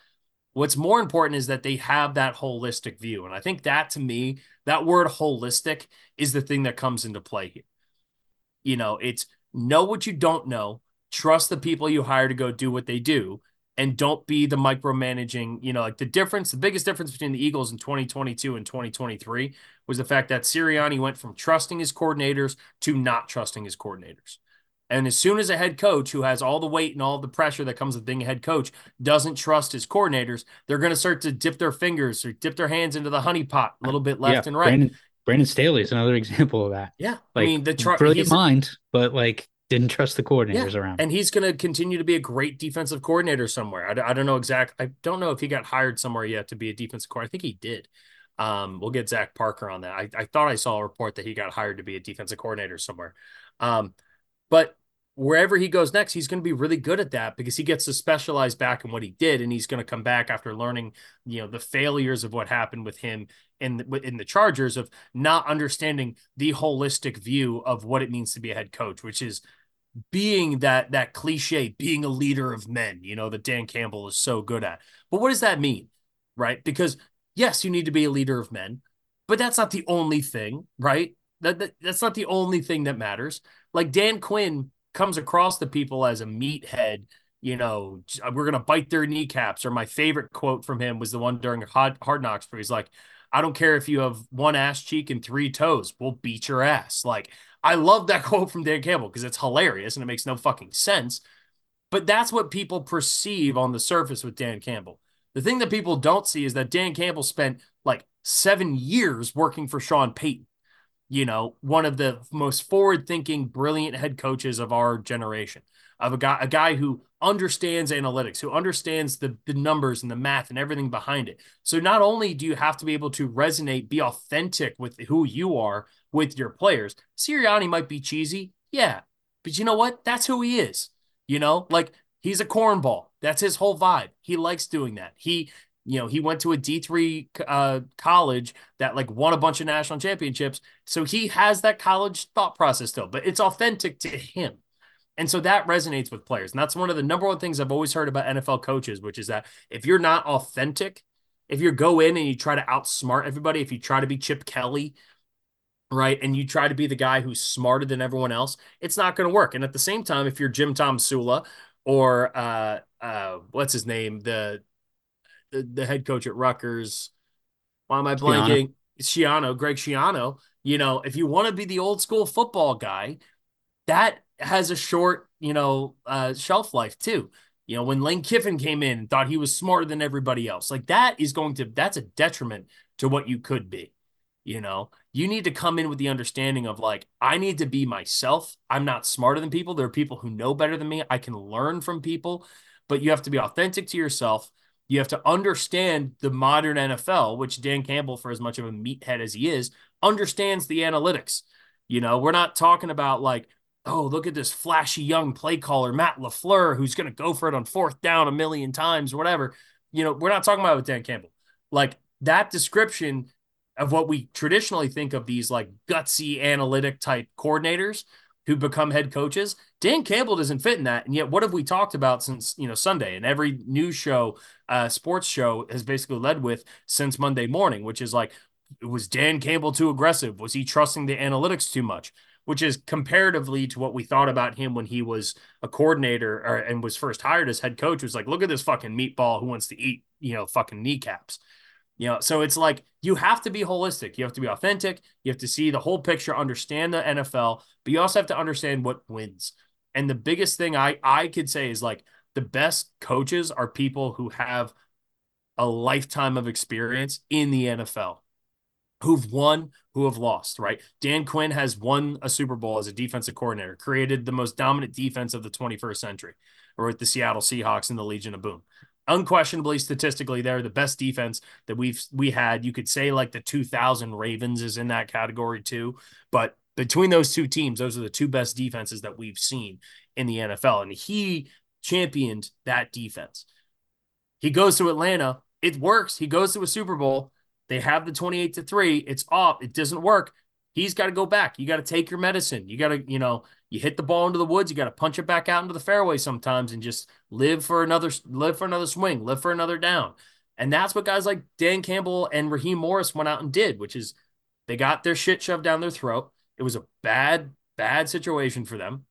S1: What's more important is that they have that holistic view. And I think that to me, that word holistic is the thing that comes into play here. You know, it's know what you don't know, trust the people you hire to go do what they do, and don't be the micromanaging. You know, like the difference, the biggest difference between the Eagles in 2022 and 2023 was the fact that Sirianni went from trusting his coordinators to not trusting his coordinators. And as soon as a head coach who has all the weight and all the pressure that comes with being a head coach doesn't trust his coordinators, they're going to start to dip their fingers or dip their hands into the honey pot a little bit left yeah, and right.
S2: Brandon, Brandon Staley is another example of that.
S1: Yeah,
S2: like, I mean the tr- brilliant mind, but like didn't trust the coordinators yeah. around.
S1: And he's going to continue to be a great defensive coordinator somewhere. I, I don't know exactly. I don't know if he got hired somewhere yet to be a defensive coordinator. I think he did. Um, we'll get Zach Parker on that. I, I thought I saw a report that he got hired to be a defensive coordinator somewhere. Um, but wherever he goes next, he's going to be really good at that because he gets to specialize back in what he did, and he's going to come back after learning, you know, the failures of what happened with him in the, in the Chargers of not understanding the holistic view of what it means to be a head coach, which is being that that cliche, being a leader of men, you know, that Dan Campbell is so good at. But what does that mean? Right? Because yes, you need to be a leader of men, but that's not the only thing, right? That, that that's not the only thing that matters. Like Dan Quinn comes across the people as a meathead, you know, we're gonna bite their kneecaps. Or my favorite quote from him was the one during Hard, hard Knocks where he's like, I don't care if you have one ass cheek and three toes, we'll beat your ass. Like I love that quote from Dan Campbell because it's hilarious and it makes no fucking sense. But that's what people perceive on the surface with Dan Campbell. The thing that people don't see is that Dan Campbell spent like seven years working for Sean Payton, you know, one of the most forward thinking, brilliant head coaches of our generation, of a guy, a guy who understands analytics, who understands the, the numbers and the math and everything behind it. So not only do you have to be able to resonate, be authentic with who you are, with your players. Sirianni might be cheesy, yeah, but you know what? That's who he is. You know, like he's a cornball. That's his whole vibe. He likes doing that. He, you know, he went to a D three uh, college that like won a bunch of national championships, so he has that college thought process still, but it's authentic to him. And so that resonates with players. And that's one of the number one things I've always heard about NFL coaches, which is that if you're not authentic, if you go in and you try to outsmart everybody, if you try to be Chip Kelly right? And you try to be the guy who's smarter than everyone else, it's not going to work. And at the same time, if you're Jim Tomsula or uh, uh, what's his name, the, the, the head coach at Rutgers, why am I blanking? Schiano, Greg Schiano. You know, if you want to be the old school football guy, that has a short, you know, uh, shelf life too. You know, when Lane Kiffin came in and thought he was smarter than everybody else, like that is going to that's a detriment to what you could be. You know, you need to come in with the understanding of like, I need to be myself. I'm not smarter than people. There are people who know better than me. I can learn from people, but you have to be authentic to yourself. You have to understand the modern NFL, which Dan Campbell, for as much of a meathead as he is, understands the analytics. You know, we're not talking about like, oh, look at this flashy young play caller, Matt LaFleur, who's going to go for it on fourth down a million times or whatever. You know, we're not talking about with Dan Campbell. Like that description of what we traditionally think of these like gutsy analytic type coordinators who become head coaches. Dan Campbell doesn't fit in that. And yet, what have we talked about since, you know, Sunday? And every news show, uh, sports show has basically led with since Monday morning, which is like, was Dan Campbell too aggressive? Was he trusting the analytics too much? which is comparatively to what we thought about him when he was a coordinator or, and was first hired as head coach was like, look at this fucking meatball who wants to eat, you know, fucking kneecaps. You know, so it's like you have to be holistic. You have to be authentic. You have to see the whole picture, understand the NFL, but you also have to understand what wins. And the biggest thing I I could say is like the best coaches are people who have a lifetime of experience in the NFL who've won, who have lost, right? Dan Quinn has won a Super Bowl as a defensive coordinator, created the most dominant defense of the 21st century, or with the Seattle Seahawks and the Legion of Boom. Unquestionably, statistically, they're the best defense that we've we had. You could say like the 2000 Ravens is in that category too, but between those two teams, those are the two best defenses that we've seen in the NFL, and he championed that defense. He goes to Atlanta, it works. He goes to a Super Bowl they have the 28 to 3. It's off. It doesn't work. He's got to go back. You got to take your medicine. You got to, you know, you hit the ball into the woods, you got to punch it back out into the fairway sometimes and just live for another live for another swing, live for another down. And that's what guys like Dan Campbell and Raheem Morris went out and did, which is they got their shit shoved down their throat. It was a bad, bad situation for them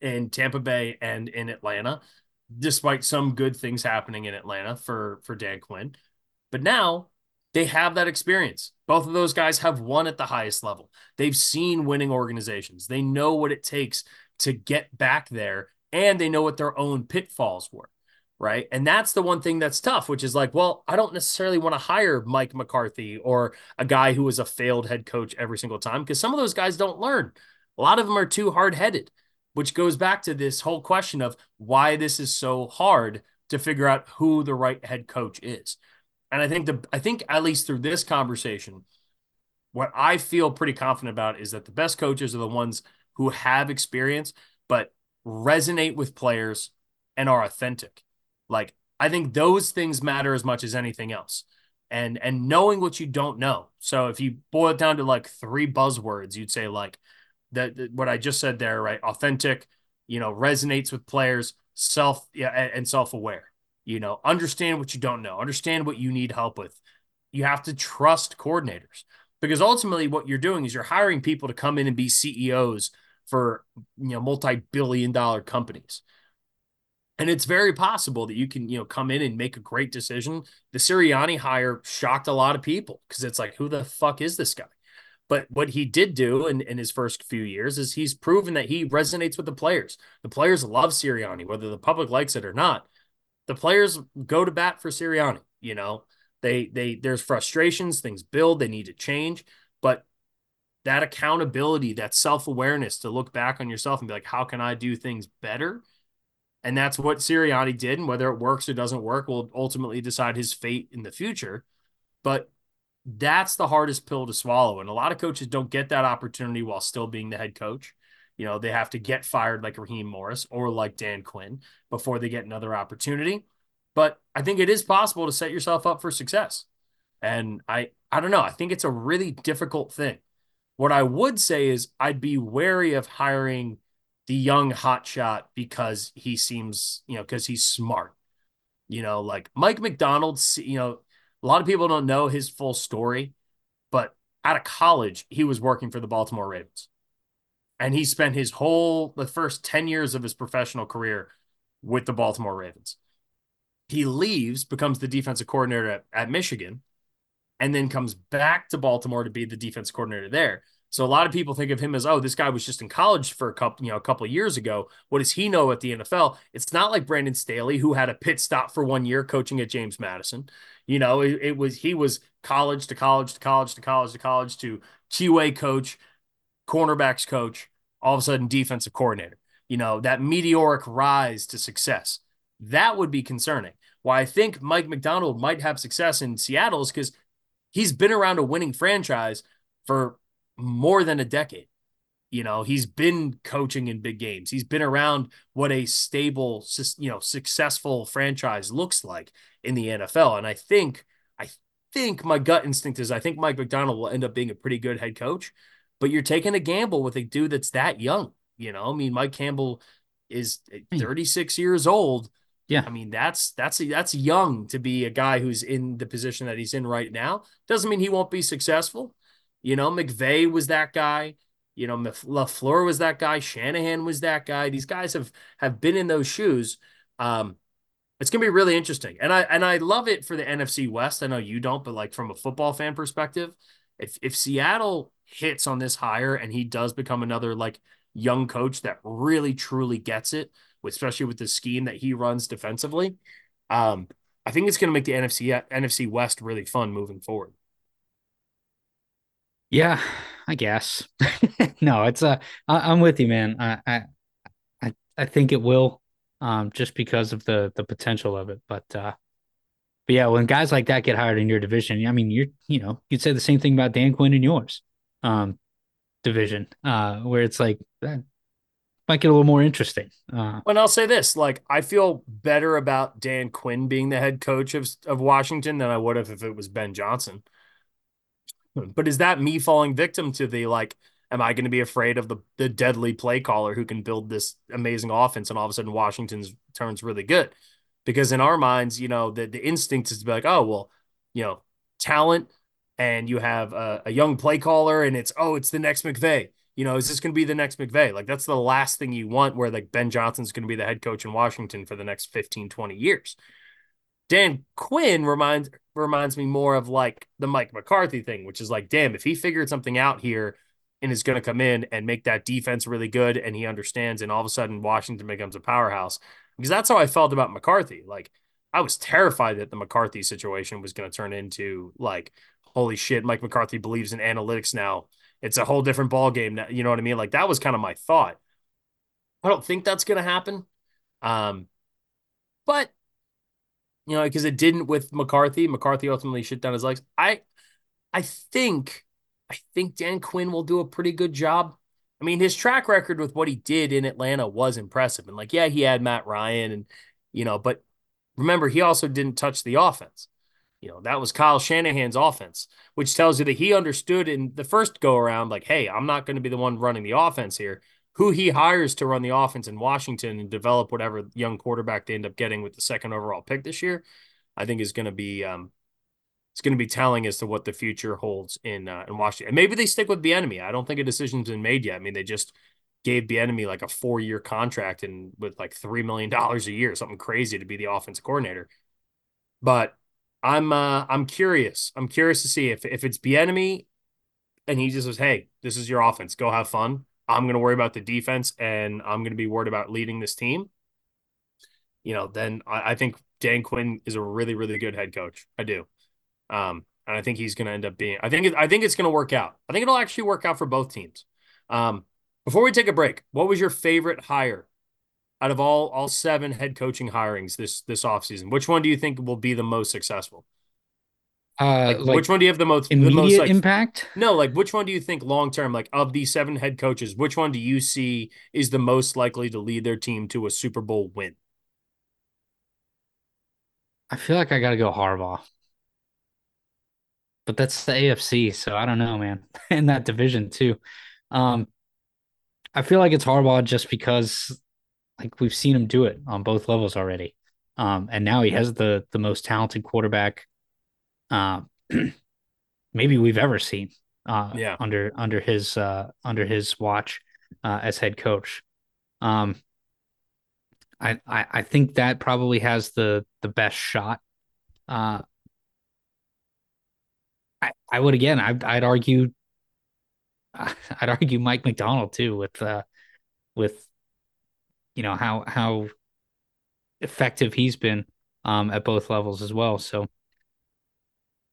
S1: in Tampa Bay and in Atlanta, despite some good things happening in Atlanta for for Dan Quinn. But now they have that experience. Both of those guys have won at the highest level. They've seen winning organizations. They know what it takes to get back there and they know what their own pitfalls were. Right. And that's the one thing that's tough, which is like, well, I don't necessarily want to hire Mike McCarthy or a guy who was a failed head coach every single time because some of those guys don't learn. A lot of them are too hard headed, which goes back to this whole question of why this is so hard to figure out who the right head coach is. And I think the I think at least through this conversation, what I feel pretty confident about is that the best coaches are the ones who have experience but resonate with players and are authentic. Like I think those things matter as much as anything else. And and knowing what you don't know. So if you boil it down to like three buzzwords, you'd say like that what I just said there, right? Authentic, you know, resonates with players, self yeah, and self-aware. You know, understand what you don't know, understand what you need help with. You have to trust coordinators because ultimately what you're doing is you're hiring people to come in and be CEOs for, you know, multi-billion dollar companies. And it's very possible that you can, you know, come in and make a great decision. The Sirianni hire shocked a lot of people because it's like, who the fuck is this guy? But what he did do in, in his first few years is he's proven that he resonates with the players. The players love Sirianni, whether the public likes it or not the players go to bat for Sirianni. You know, they they there's frustrations, things build, they need to change, but that accountability, that self awareness to look back on yourself and be like, how can I do things better? And that's what Sirianni did, and whether it works or doesn't work will ultimately decide his fate in the future. But that's the hardest pill to swallow, and a lot of coaches don't get that opportunity while still being the head coach. You know, they have to get fired like Raheem Morris or like Dan Quinn before they get another opportunity. But I think it is possible to set yourself up for success. And I I don't know, I think it's a really difficult thing. What I would say is I'd be wary of hiring the young hotshot because he seems, you know, because he's smart. You know, like Mike Macdonald, you know, a lot of people don't know his full story, but out of college, he was working for the Baltimore Ravens and he spent his whole the first 10 years of his professional career with the Baltimore Ravens. He leaves, becomes the defensive coordinator at, at Michigan, and then comes back to Baltimore to be the defense coordinator there. So a lot of people think of him as, oh, this guy was just in college for a couple, you know, a couple of years ago. What does he know at the NFL? It's not like Brandon Staley, who had a pit stop for one year coaching at James Madison. You know, it, it was he was college to college to college to college to college to QA coach, cornerbacks coach, all of a sudden defensive coordinator. You know, that meteoric rise to success. That would be concerning. Why I think Mike Macdonald might have success in Seattle is because he's been around a winning franchise for more than a decade. You know, he's been coaching in big games. He's been around what a stable, you know, successful franchise looks like in the NFL. And I think, I think my gut instinct is I think Mike Macdonald will end up being a pretty good head coach but you're taking a gamble with a dude that's that young. You know, I mean, Mike Campbell is 36 years old.
S2: Yeah.
S1: I mean, that's that's that's young to be a guy who's in the position that he's in right now. Doesn't mean he won't be successful. You know, McVay was that guy. You know, LaFleur was that guy. Shanahan was that guy. These guys have have been in those shoes. Um, it's gonna be really interesting, and I and I love it for the NFC West. I know you don't, but like from a football fan perspective, if if Seattle hits on this hire and he does become another like young coach that really truly gets it, especially with the scheme that he runs defensively, um, I think it's going to make the NFC NFC West really fun moving forward.
S2: Yeah, I guess. no, it's uh, I, am with you, man. I, I, I think it will, um, just because of the the potential of it. But uh, but yeah, when guys like that get hired in your division, I mean, you're you know, you'd say the same thing about Dan Quinn in yours, um, division, uh, where it's like that might get a little more interesting. Uh,
S1: and I'll say this: like, I feel better about Dan Quinn being the head coach of of Washington than I would have if it was Ben Johnson. But is that me falling victim to the like? Am I going to be afraid of the the deadly play caller who can build this amazing offense and all of a sudden Washington's turns really good? Because in our minds, you know, the the instinct is to be like, oh well, you know, talent, and you have a, a young play caller, and it's oh, it's the next McVay. You know, is this going to be the next McVay? Like that's the last thing you want where like Ben Johnson's going to be the head coach in Washington for the next 15, 20 years. Dan Quinn reminds reminds me more of like the Mike McCarthy thing, which is like, damn, if he figured something out here and is going to come in and make that defense really good and he understands, and all of a sudden Washington becomes a powerhouse. Because that's how I felt about McCarthy. Like, I was terrified that the McCarthy situation was going to turn into like, holy shit, Mike McCarthy believes in analytics now. It's a whole different ball game now. You know what I mean? Like that was kind of my thought. I don't think that's going to happen. Um, but you know, because it didn't with McCarthy. McCarthy ultimately shit down his legs. I I think I think Dan Quinn will do a pretty good job. I mean, his track record with what he did in Atlanta was impressive. And like, yeah, he had Matt Ryan and you know, but remember, he also didn't touch the offense. You know, that was Kyle Shanahan's offense, which tells you that he understood in the first go around, like, hey, I'm not going to be the one running the offense here who he hires to run the offense in Washington and develop whatever young quarterback they end up getting with the second overall pick this year, I think is going to be um, it's going to be telling as to what the future holds in uh, in Washington. And maybe they stick with Bieniemy. I don't think a decision's been made yet. I mean, they just gave Bieniemy like a four year contract and with like three million dollars a year, something crazy to be the offensive coordinator. But I'm uh, I'm curious. I'm curious to see if if it's Bieniemy and he just says, "Hey, this is your offense. Go have fun." I'm going to worry about the defense and I'm going to be worried about leading this team, you know, then I, I think Dan Quinn is a really, really good head coach. I do. Um, and I think he's going to end up being, I think, it, I think it's going to work out. I think it'll actually work out for both teams. Um, before we take a break, what was your favorite hire out of all, all seven head coaching hirings this, this offseason? Which one do you think will be the most successful?
S2: Uh,
S1: like, like which one do you have the most
S2: immediate
S1: the most, like,
S2: impact?
S1: No, like which one do you think long term, like of these seven head coaches, which one do you see is the most likely to lead their team to a Super Bowl win?
S2: I feel like I got to go Harbaugh, but that's the AFC, so I don't know, man. In that division too, um, I feel like it's Harbaugh just because, like, we've seen him do it on both levels already, um, and now he has the the most talented quarterback uh, maybe we've ever seen uh, yeah. under under his uh, under his watch uh, as head coach. Um, I, I, I think that probably has the the best shot. Uh, I I would again I'd I'd argue I'd argue Mike Macdonald too with uh with you know how how effective he's been um at both levels as well. So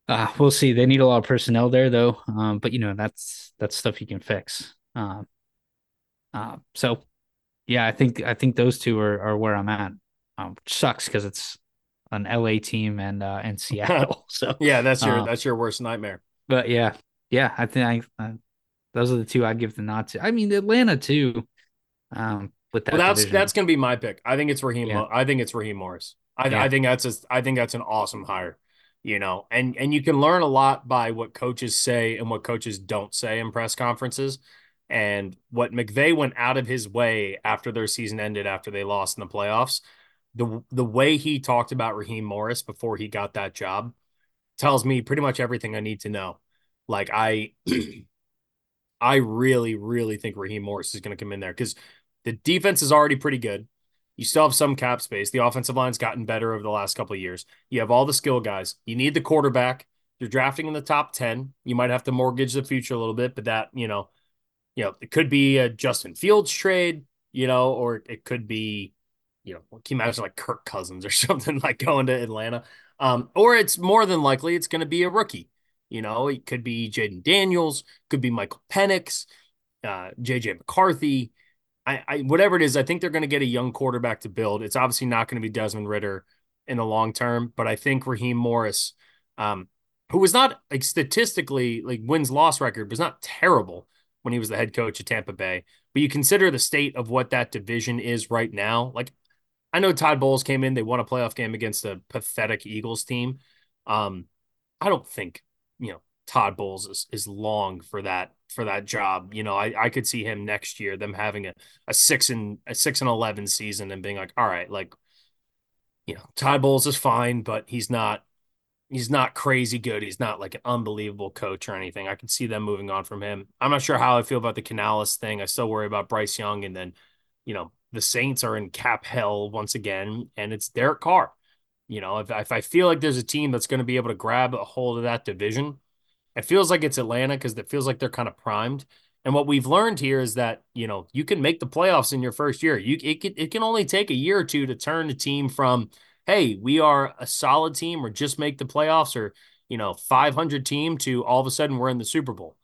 S2: uh, we'll see. They need a lot of personnel there, though. Um, but you know that's that's stuff you can fix. Um, uh, so yeah, I think I think those two are are where I'm at. Um, sucks because it's an LA team and uh and Seattle. So
S1: yeah, that's your uh, that's your worst nightmare.
S2: But yeah, yeah, I think I, uh, those are the two I'd give the nod to. I mean, Atlanta too. Um, but that
S1: well, that's division. that's gonna be my pick. I think it's Raheem. Yeah. I think it's Raheem Morris. I, yeah. I think that's a, I think that's an awesome hire you know and and you can learn a lot by what coaches say and what coaches don't say in press conferences and what McVay went out of his way after their season ended after they lost in the playoffs the the way he talked about Raheem Morris before he got that job tells me pretty much everything I need to know like I I really, really think Raheem Morris is going to come in there because the defense is already pretty good. You still have some cap space. The offensive line's gotten better over the last couple of years. You have all the skill guys. You need the quarterback. You're drafting in the top 10. You might have to mortgage the future a little bit, but that, you know, you know, it could be a Justin Fields trade, you know, or it could be, you know, can you imagine like Kirk Cousins or something like going to Atlanta? Um, or it's more than likely it's going to be a rookie. You know, it could be Jayden Daniels, could be Michael Penix, uh, JJ McCarthy. I, I whatever it is, I think they're going to get a young quarterback to build. It's obviously not going to be Desmond Ridder in the long term, but I think Raheem Morris, um, who was not like statistically like wins loss record, was not terrible when he was the head coach at Tampa Bay. But you consider the state of what that division is right now. Like I know Todd Bowles came in, they won a playoff game against a pathetic Eagles team. Um, I don't think you know Todd Bowles is, is long for that for that job. You know, I, I could see him next year, them having a, a six and a six and eleven season and being like, all right, like, you know, Todd Bowles is fine, but he's not he's not crazy good. He's not like an unbelievable coach or anything. I can see them moving on from him. I'm not sure how I feel about the Canales thing. I still worry about Bryce Young, and then, you know, the Saints are in cap hell once again, and it's Derek Carr. You know, if if I feel like there's a team that's going to be able to grab a hold of that division it feels like it's Atlanta because it feels like they're kind of primed. And what we've learned here is that you know you can make the playoffs in your first year. You it can, it can only take a year or two to turn a team from hey we are a solid team or just make the playoffs or you know 500 team to all of a sudden we're in the Super Bowl.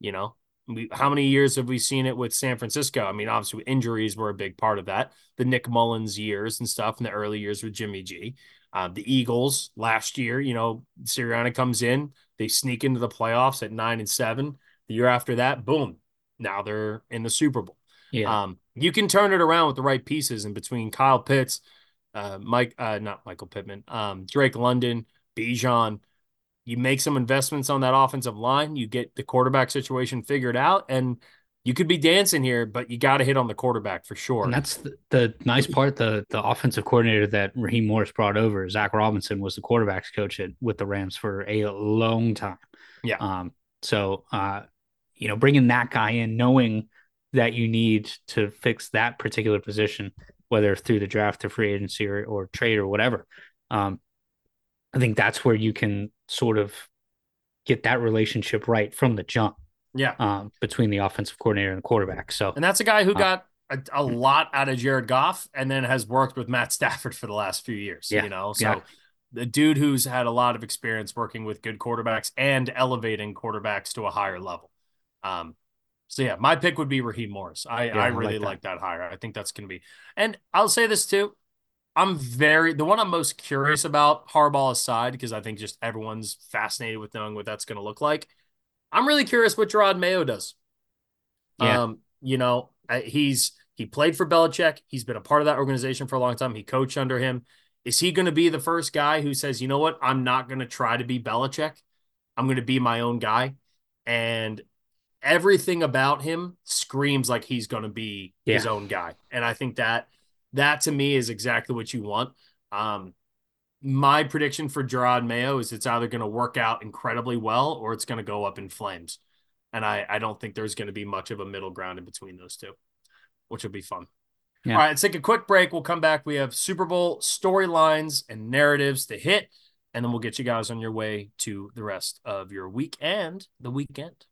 S1: You know we, how many years have we seen it with San Francisco? I mean, obviously injuries were a big part of that. The Nick Mullens years and stuff in the early years with Jimmy G. Uh, the Eagles last year, you know, Sirianni comes in, they sneak into the playoffs at nine and seven. The year after that, boom, now they're in the Super Bowl. Yeah. Um, you can turn it around with the right pieces and between Kyle Pitts, uh, Mike, uh, not Michael Pittman, um, Drake London, Bijan. You make some investments on that offensive line. You get the quarterback situation figured out, and you could be dancing here, but you got to hit on the quarterback for sure.
S2: And that's the, the, nice part. The the offensive coordinator that Raheem Morris brought over, Zach Robinson, was the quarterbacks coach at, with the Rams for a long time.
S1: Yeah.
S2: Um. So, uh, you know, bringing that guy in, knowing that you need to fix that particular position, whether through the draft or free agency or, or trade or whatever, um, I think that's where you can sort of get that relationship right from the jump.
S1: Yeah.
S2: Um, between the offensive coordinator and the quarterback. So,
S1: and that's a guy who uh, got a, a, lot out of Jared Goff and then has worked with Matt Stafford for the last few years. Yeah. You know, so yeah. the dude who's had a lot of experience working with good quarterbacks and elevating quarterbacks to a higher level. Um, so yeah, my pick would be Raheem Morris. I, yeah, I really like that. like that hire. I think that's going to be, and I'll say this too. I'm very the one I'm most curious about Harbaugh aside because I think just everyone's fascinated with knowing what that's going to look like I'm really curious what Jerod Mayo does. Yeah. Um, you know, he's he played for Belichick. He's been a part of that organization for a long time. He coached under him. Is he going to be the first guy who says, you know what, I'm not going to try to be Belichick. I'm going to be my own guy. And everything about him screams like he's going to be yeah. his own guy. And I think that that to me is exactly what you want. Um, my prediction for Jerod Mayo is it's either going to work out incredibly well or it's going to go up in flames. And I, I don't think there's going to be much of a middle ground in between those two, which will be fun. Yeah. All right, let's take a quick break. We'll come back. We have Super Bowl storylines and narratives to hit, and then we'll get you guys on your way to the rest of your week and the weekend.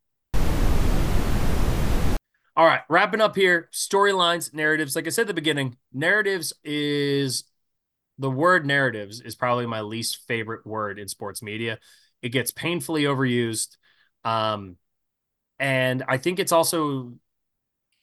S1: All right, wrapping up here storylines, narratives. Like I said at the beginning, narratives is the word narratives is probably my least favorite word in sports media. It gets painfully overused. Um, and I think it's also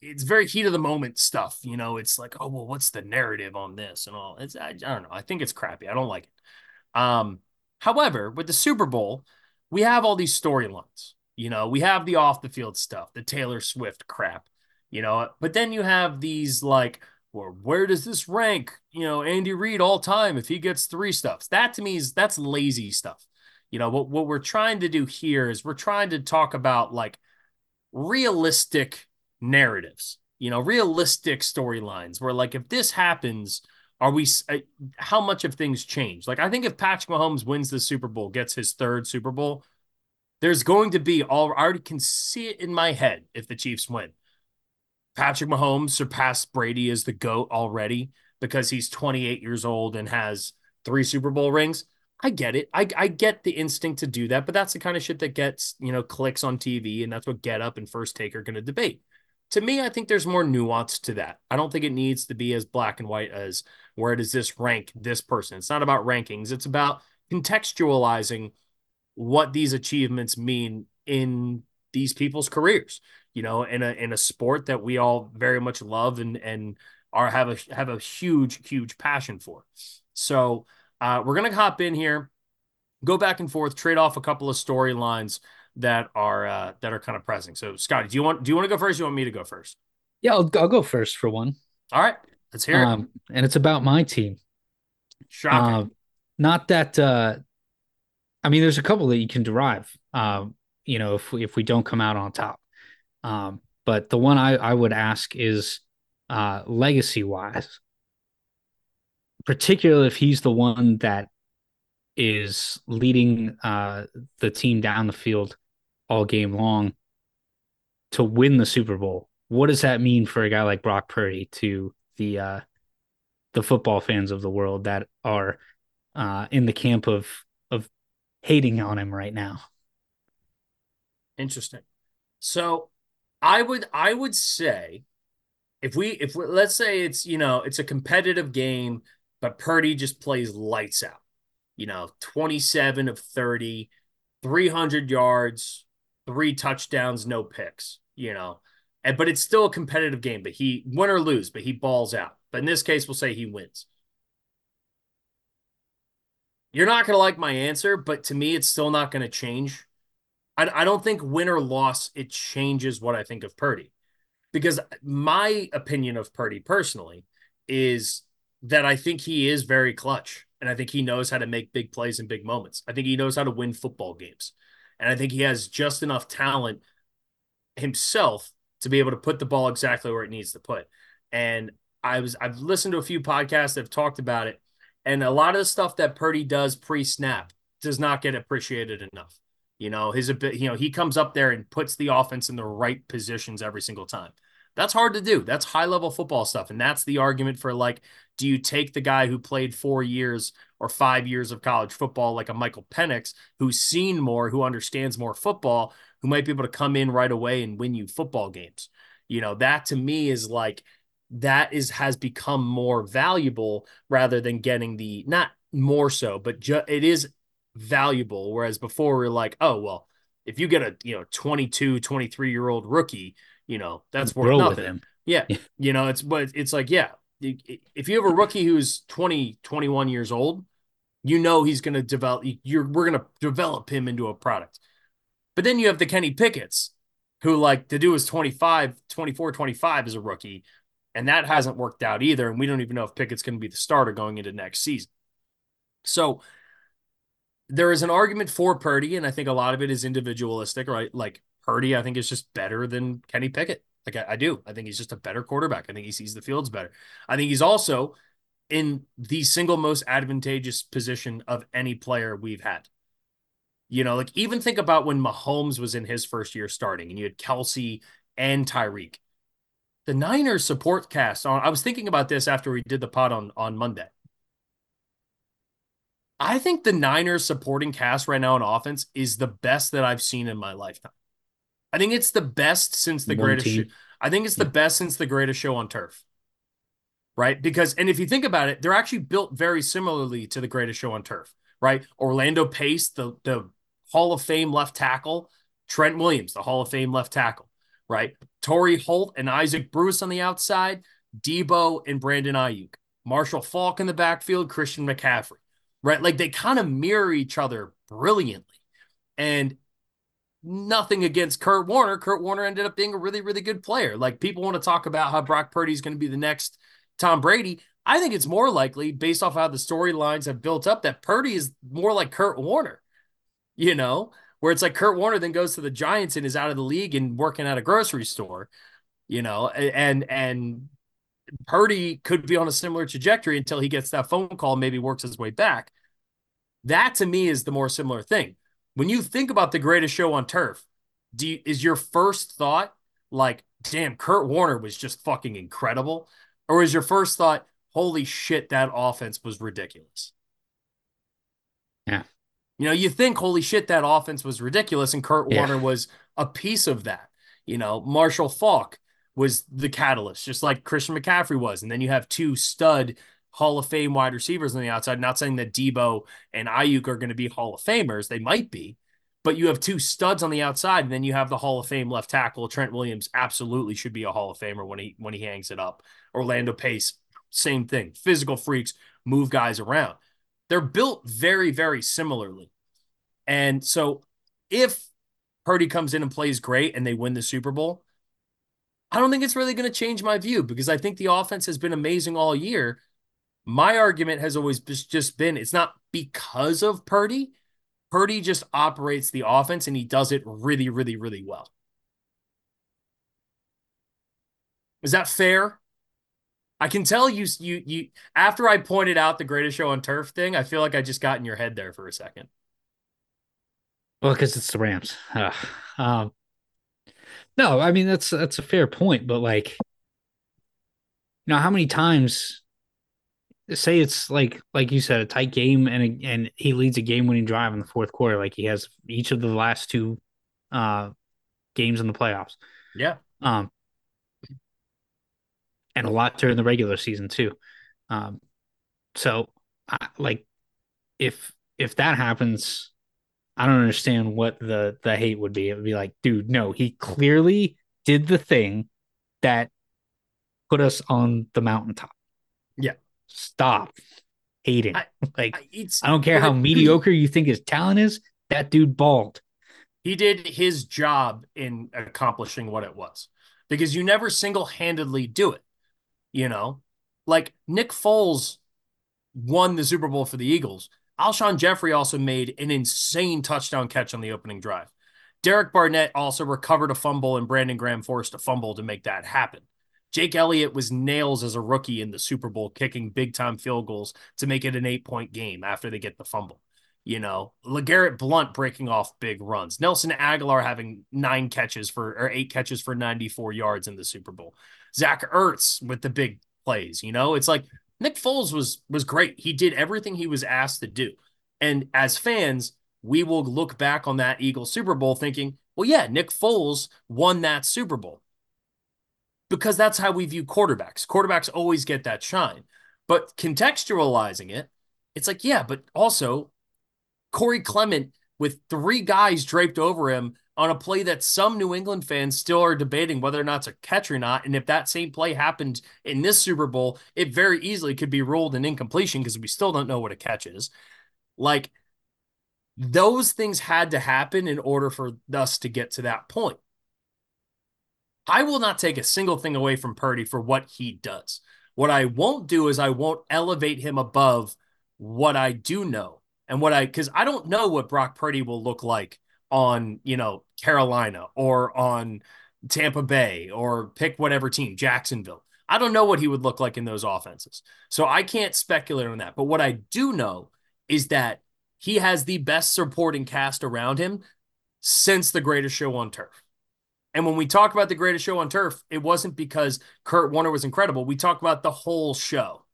S1: it's very heat of the moment stuff. You know, it's like, oh well, what's the narrative on this and all? It's I, I don't know. I think it's crappy. I don't like it. Um, however, with the Super Bowl, we have all these storylines. You know, we have the off the field stuff, the Taylor Swift crap. You know, but then you have these like or where does this rank? You know, Andy Reid all time if he gets three stuffs. That to me is that's lazy stuff. You know, what what we're trying to do here is we're trying to talk about like realistic narratives. You know, realistic storylines where like if this happens, are we uh, how much of things change? Like I think if Patrick Mahomes wins the Super Bowl, gets his third Super Bowl, there's going to be all I already can see it in my head if the Chiefs win. Patrick Mahomes surpassed Brady as the GOAT already because he's 28 years old and has three Super Bowl rings. I get it. I, I get the instinct to do that, but that's the kind of shit that gets, you know, clicks on TV, and that's what Get Up and First Take are going to debate. To me, I think there's more nuance to that. I don't think it needs to be as black and white as where does this rank this person. It's not about rankings, it's about contextualizing what these achievements mean in these people's careers, you know, in a in a sport that we all very much love and and are have a have a huge, huge passion for. So uh, we're gonna hop in here, go back and forth, trade off a couple of storylines that are uh, that are kind of pressing. So, Scotty, do you want do you want to go first? you want me to go first?
S2: Yeah, I'll, I'll go first for one.
S1: All right, let's hear
S2: um, it. And it's about my team.
S1: Shocking. Uh,
S2: not that. Uh, I mean, there's a couple that you can derive. Um, you know, if we, if we don't come out on top. Um, but the one I, I would ask is uh, legacy wise, particularly if he's the one that is leading uh, the team down the field all game long to win the Super Bowl. What does that mean for a guy like Brock Purdy to the uh, the football fans of the world that are uh, in the camp of of hating on him right now?
S1: Interesting. So, I would I would say if we if we, let's say it's you know it's a competitive game, but Purdy just plays lights out. You know, 27 of 30, 300 yards, three touchdowns, no picks, you know. And but it's still a competitive game, but he win or lose, but he balls out. But in this case, we'll say he wins. You're not going to like my answer, but to me, it's still not going to change. I, I don't think win or loss, it changes what I think of Purdy. Because my opinion of Purdy personally is that I think he is very clutch. And I think he knows how to make big plays in big moments. I think he knows how to win football games. And I think he has just enough talent himself to be able to put the ball exactly where it needs to put. And I was I've listened to a few podcasts that have talked about it, and a lot of the stuff that Purdy does pre-snap does not get appreciated enough. You know, his you know, he comes up there and puts the offense in the right positions every single time. That's hard to do. That's high level football stuff. And that's the argument for like, do you take the guy who played four years or five years of college football, like a Michael Penix, who's seen more, who understands more football, who might be able to come in right away and win you football games? You know, that to me is like, that is has become more valuable rather than getting the not more so, but ju- it is valuable. Whereas before we are like, oh, well, if you get a, you know, 22, 23 year old rookie, you know, that's worth nothing. Yeah. you know, it's, but it's like, yeah, if you have a rookie who's 20, 21 years old, you know, he's going to develop, you're, we're going to develop him into a product. But then you have the Kenny Pickett's who like to do is 25, 24, 25 as a rookie. And that hasn't worked out either. And we don't even know if Pickett's going to be the starter going into next season. So there is an argument for Purdy, and I think a lot of it is individualistic, right? Like Purdy, I think is just better than Kenny Pickett. Like I, I, do. I think he's just a better quarterback. I think he sees the fields better. I think he's also in the single most advantageous position of any player we've had. You know, like even think about when Mahomes was in his first year starting and you had Kelce and Tyreek. The Niners support cast on I was thinking about this after we did the pod on on Monday. I think the Niners supporting cast right now on offense is the best that I've seen in my lifetime. I think it's the best since the One greatest. Show. I think it's the best since the greatest show on turf. Right? Because and if you think about it, they're actually built very similarly to the greatest show on turf, right? Orlando Pace, the the Hall of Fame left tackle, Trent Williams, the Hall of Fame left tackle, right? Torry Holt and Isaac Bruce on the outside, Deebo and Brandon Aiyuk, Marshall Faulk in the backfield, Christian McCaffrey, right? Like they kind of mirror each other brilliantly. And nothing against Kurt Warner. Kurt Warner ended up being a really, really good player. Like people want to talk about how Brock Purdy is going to be the next Tom Brady. I think it's more likely, based off how the storylines have built up, that Purdy is more like Kurt Warner, you know, where it's like Kurt Warner then goes to the Giants and is out of the league and working at a grocery store, you know, and, and, Purdy could be on a similar trajectory until he gets that phone call, maybe works his way back. That to me is the more similar thing when you think about the greatest show on turf, do you, is your first thought like, damn, Kurt Warner was just fucking incredible? Or is your first thought, holy shit, that offense was ridiculous?
S2: Yeah.
S1: You know, you think, holy shit, that offense was ridiculous, and Kurt yeah. Warner was a piece of that. You know, Marshall Faulk was the catalyst, just like Christian McCaffrey was. And then you have two stud Hall of Fame wide receivers on the outside. Not saying that Deebo and Aiyuk are going to be Hall of Famers, they might be, but you have two studs on the outside, and then you have the Hall of Fame left tackle. Trent Williams absolutely should be a Hall of Famer when he when he hangs it up. Orlando Pace, same thing. Physical freaks move guys around. They're built very, very similarly. And so if Purdy comes in and plays great and they win the Super Bowl, I don't think it's really going to change my view because I think the offense has been amazing all year. My argument has always just been it's not because of Purdy. Purdy just operates the offense and he does it really, really, really well. Is that fair? I can tell you, you, you. After I pointed out the greatest show on turf thing, I feel like I just got in your head there for a second.
S2: Well, because it's the Rams. Uh, um, no, I mean that's that's a fair point, but like, you know, how many times say it's like like you said a tight game and and he leads a game winning drive in the fourth quarter like he has each of the last two uh games in the playoffs.
S1: Yeah.
S2: Um and a lot during the regular season too. Um so I, like if if that happens I don't understand what the the hate would be. It would be like, dude, no, he clearly did the thing that put us on the mountaintop.
S1: Yeah
S2: stop hating. I, like I, I don't care how mediocre you think his talent is. That dude balled.
S1: He did his job in accomplishing what it was because you never single handedly do it. You know, like Nick Foles won the Super Bowl for the Eagles. Alshon Jeffery also made an insane touchdown catch on the opening drive. Derek Barnett also recovered a fumble, and Brandon Graham forced a fumble to make that happen. Jake Elliott was nails as a rookie in the Super Bowl, kicking big time field goals to make it an eight point game after they get the fumble. You know, LeGarrette Blunt breaking off big runs. Nelson Agholor having nine catches for or eight catches for 94 yards in the Super Bowl. Zach Ertz with the big plays. You know, it's like Nick Foles was was great. He did everything he was asked to do. And as fans, we will look back on that Eagles Super Bowl thinking, well, yeah, Nick Foles won that Super Bowl because that's how we view quarterbacks. Quarterbacks always get that shine. But contextualizing it, it's like, yeah, but also Corey Clement with three guys draped over him on a play that some New England fans still are debating whether or not it's a catch or not. And if that same play happened in this Super Bowl, it very easily could be ruled an incompletion because we still don't know what a catch is. Like those things had to happen in order for us to get to that point. I will not take a single thing away from Purdy for what he does. What I won't do is I won't elevate him above what I do know and what I because I don't know what Brock Purdy will look like on you know Carolina or on Tampa Bay or pick whatever team Jacksonville. I don't know what he would look like in those offenses, so I can't speculate on that. But what I do know is that he has the best supporting cast around him since the greatest show on turf. And when we talk about the greatest show on turf, it wasn't because Kurt Warner was incredible. We talk about the whole show.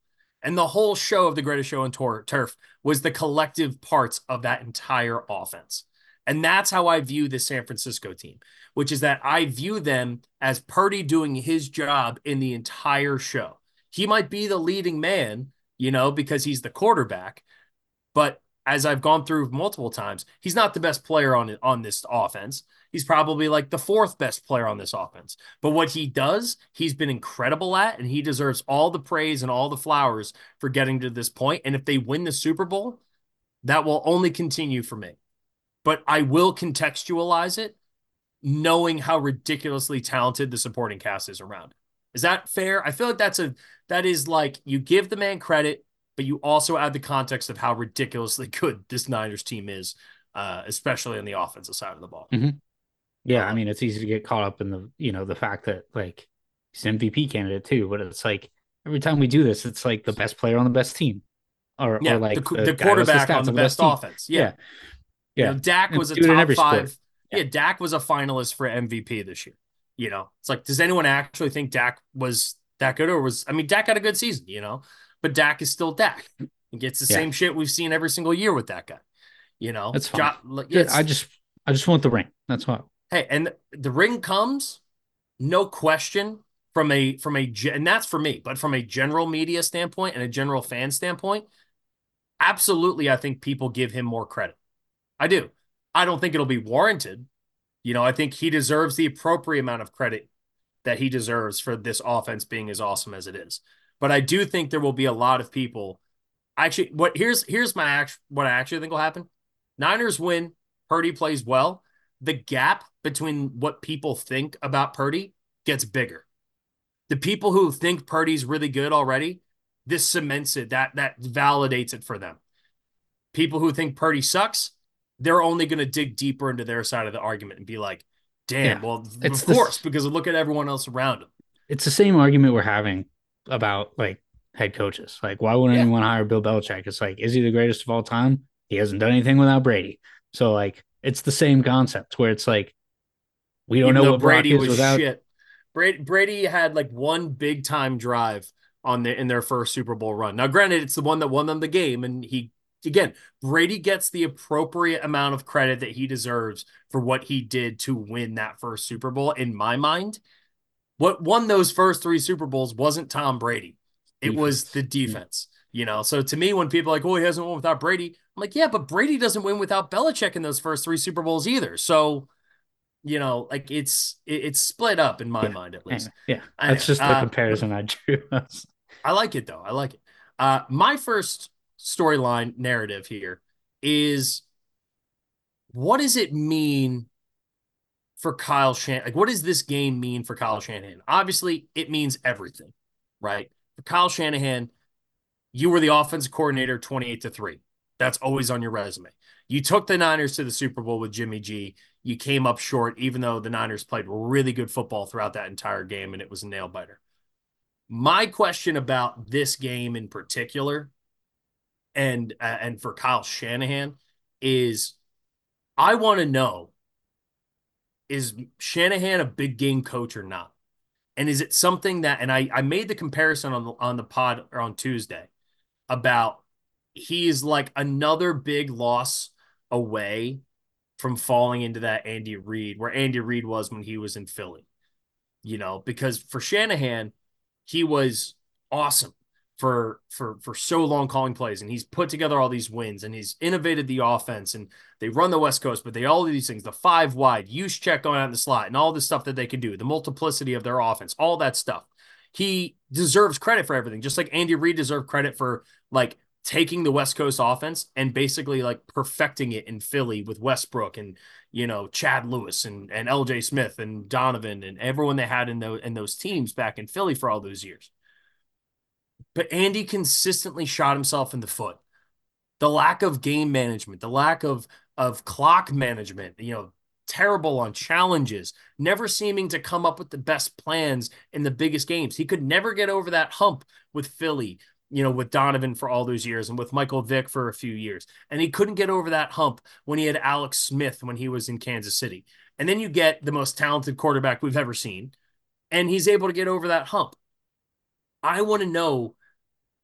S1: And the whole show of the greatest show on tor- turf was the collective parts of that entire offense. And that's how I view the San Francisco team, which is that I view them as Purdy doing his job in the entire show. He might be the leading man, you know, because he's the quarterback, but as I've gone through multiple times, he's not the best player on on this offense. He's probably like the fourth best player on this offense. But what he does, he's been incredible at, and he deserves all the praise and all the flowers for getting to this point. And if they win the Super Bowl, that will only continue for me. But I will contextualize it knowing how ridiculously talented the supporting cast is around. Is that fair? I feel like that's a that is like you give the man credit, but you also add the context of how ridiculously good this Niners team is, uh, especially on the offensive side of the ball.
S2: Mm-hmm. Yeah, I mean, it's easy to get caught up in the you know the fact that like he's an MVP candidate too, but it's like every time we do this, it's like the best player on the best team, or
S1: yeah,
S2: or like
S1: the, the, the quarterback on the, the best, best offense. Yeah. yeah.
S2: Yeah.
S1: You know, Dak was a top five. Yeah. yeah, Dak was a finalist for MVP this year. You know, it's like, does anyone actually think Dak was that good or was, I mean, Dak had a good season, you know, but Dak is still Dak. He gets the yeah. same shit we've seen every single year with that guy. You know,
S2: that's fine. Jo- I just, I just want the ring. That's what.
S1: Hey, and the ring comes, no question, from a from a and that's for me, but from a general media standpoint and a general fan standpoint, absolutely, I think people give him more credit. I do. I don't think it'll be warranted. You know, I think he deserves the appropriate amount of credit that he deserves for this offense being as awesome as it is. But I do think there will be a lot of people. Actually, what here's here's my act what I actually think will happen. Niners win. Purdy plays well. The gap between what people think about Purdy gets bigger. The people who think Purdy's really good already, this cements it. That that validates it for them. People who think Purdy sucks, they're only going to dig deeper into their side of the argument and be like, "Damn, yeah, well, of course," because look at everyone else around him.
S2: It's the same argument we're having about like head coaches. Like, why would yeah. anyone hire Bill Belichick? It's like, is he the greatest of all time? He hasn't done anything without Brady. So like, it's the same concept where it's like, we don't Even know what Brady Brock is was without. Shit.
S1: Brady, Brady had like one big time drive on the in their first Super Bowl run. Now, granted, it's the one that won them the game, and he again, Brady gets the appropriate amount of credit that he deserves for what he did to win that first Super Bowl. In my mind, what won those first three Super Bowls wasn't Tom Brady, it defense. was the defense. You know, so to me, when people are like, "Oh, he hasn't won without Brady," I'm like, "Yeah, but Brady doesn't win without Belichick in those first three Super Bowls either." So, you know, like it's it's split up in my
S2: yeah.
S1: mind at least.
S2: Yeah, that's just the uh, comparison I drew.
S1: I like it though. I like it. Uh, my first storyline narrative here is what does it mean for Kyle Shanahan? Like, what does this game mean for Kyle Shanahan? Obviously, it means everything, right? For Kyle Shanahan, you were the offensive coordinator 28 to 3. That's always on your resume. You took the Niners to the Super Bowl with Jimmy G. You came up short, even though the Niners played really good football throughout that entire game and it was a nail biter. My question about this game in particular and uh, and for Kyle Shanahan is I want to know is Shanahan a big game coach or not? And is it something that and I I made the comparison on the on the pod or on Tuesday about he's like another big loss away from falling into that Andy Reid where Andy Reid was when he was in Philly. You know, because for Shanahan, he was awesome for for for so long calling plays and he's put together all these wins and he's innovated the offense and they run the west coast but they all do these things the five wide Juszczyk going out in the slot and all the stuff that they can do the multiplicity of their offense all that stuff. He deserves credit for everything just like Andy Reid deserved credit for like taking the west coast offense and basically like perfecting it in Philly with Westbrook and you know Chad Lewis and and LJ Smith and Donovan and everyone they had in those in those teams back in Philly for all those years but Andy consistently shot himself in the foot. The lack of game management, the lack of of clock management, you know, terrible on challenges, never seeming to come up with the best plans in the biggest games. He could never get over that hump with Philly, you know, with Donovan for all those years and with Michael Vick for a few years. And he couldn't get over that hump when he had Alex Smith when he was in Kansas City. And then you get the most talented quarterback we've ever seen, and he's able to get over that hump. I want to know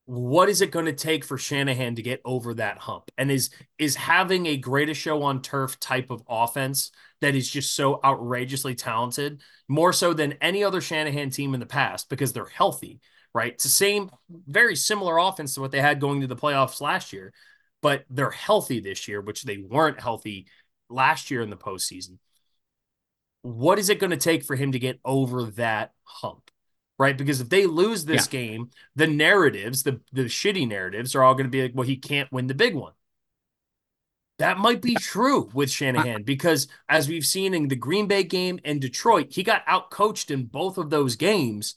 S1: what is it going to take for Shanahan to get over that hump? And is is having a greatest show on turf type of offense that is just so outrageously talented, more so than any other Shanahan team in the past because they're healthy, right? It's the same, very similar offense to what they had going to the playoffs last year, but they're healthy this year, which they weren't healthy last year in the postseason. What is it going to take for him to get over that hump? Right? Because if they lose this yeah. game, the narratives, the the shitty narratives, are all going to be like, well, he can't win the big one. That might be true with Shanahan uh, because, as we've seen in the Green Bay game and Detroit, he got outcoached in both of those games,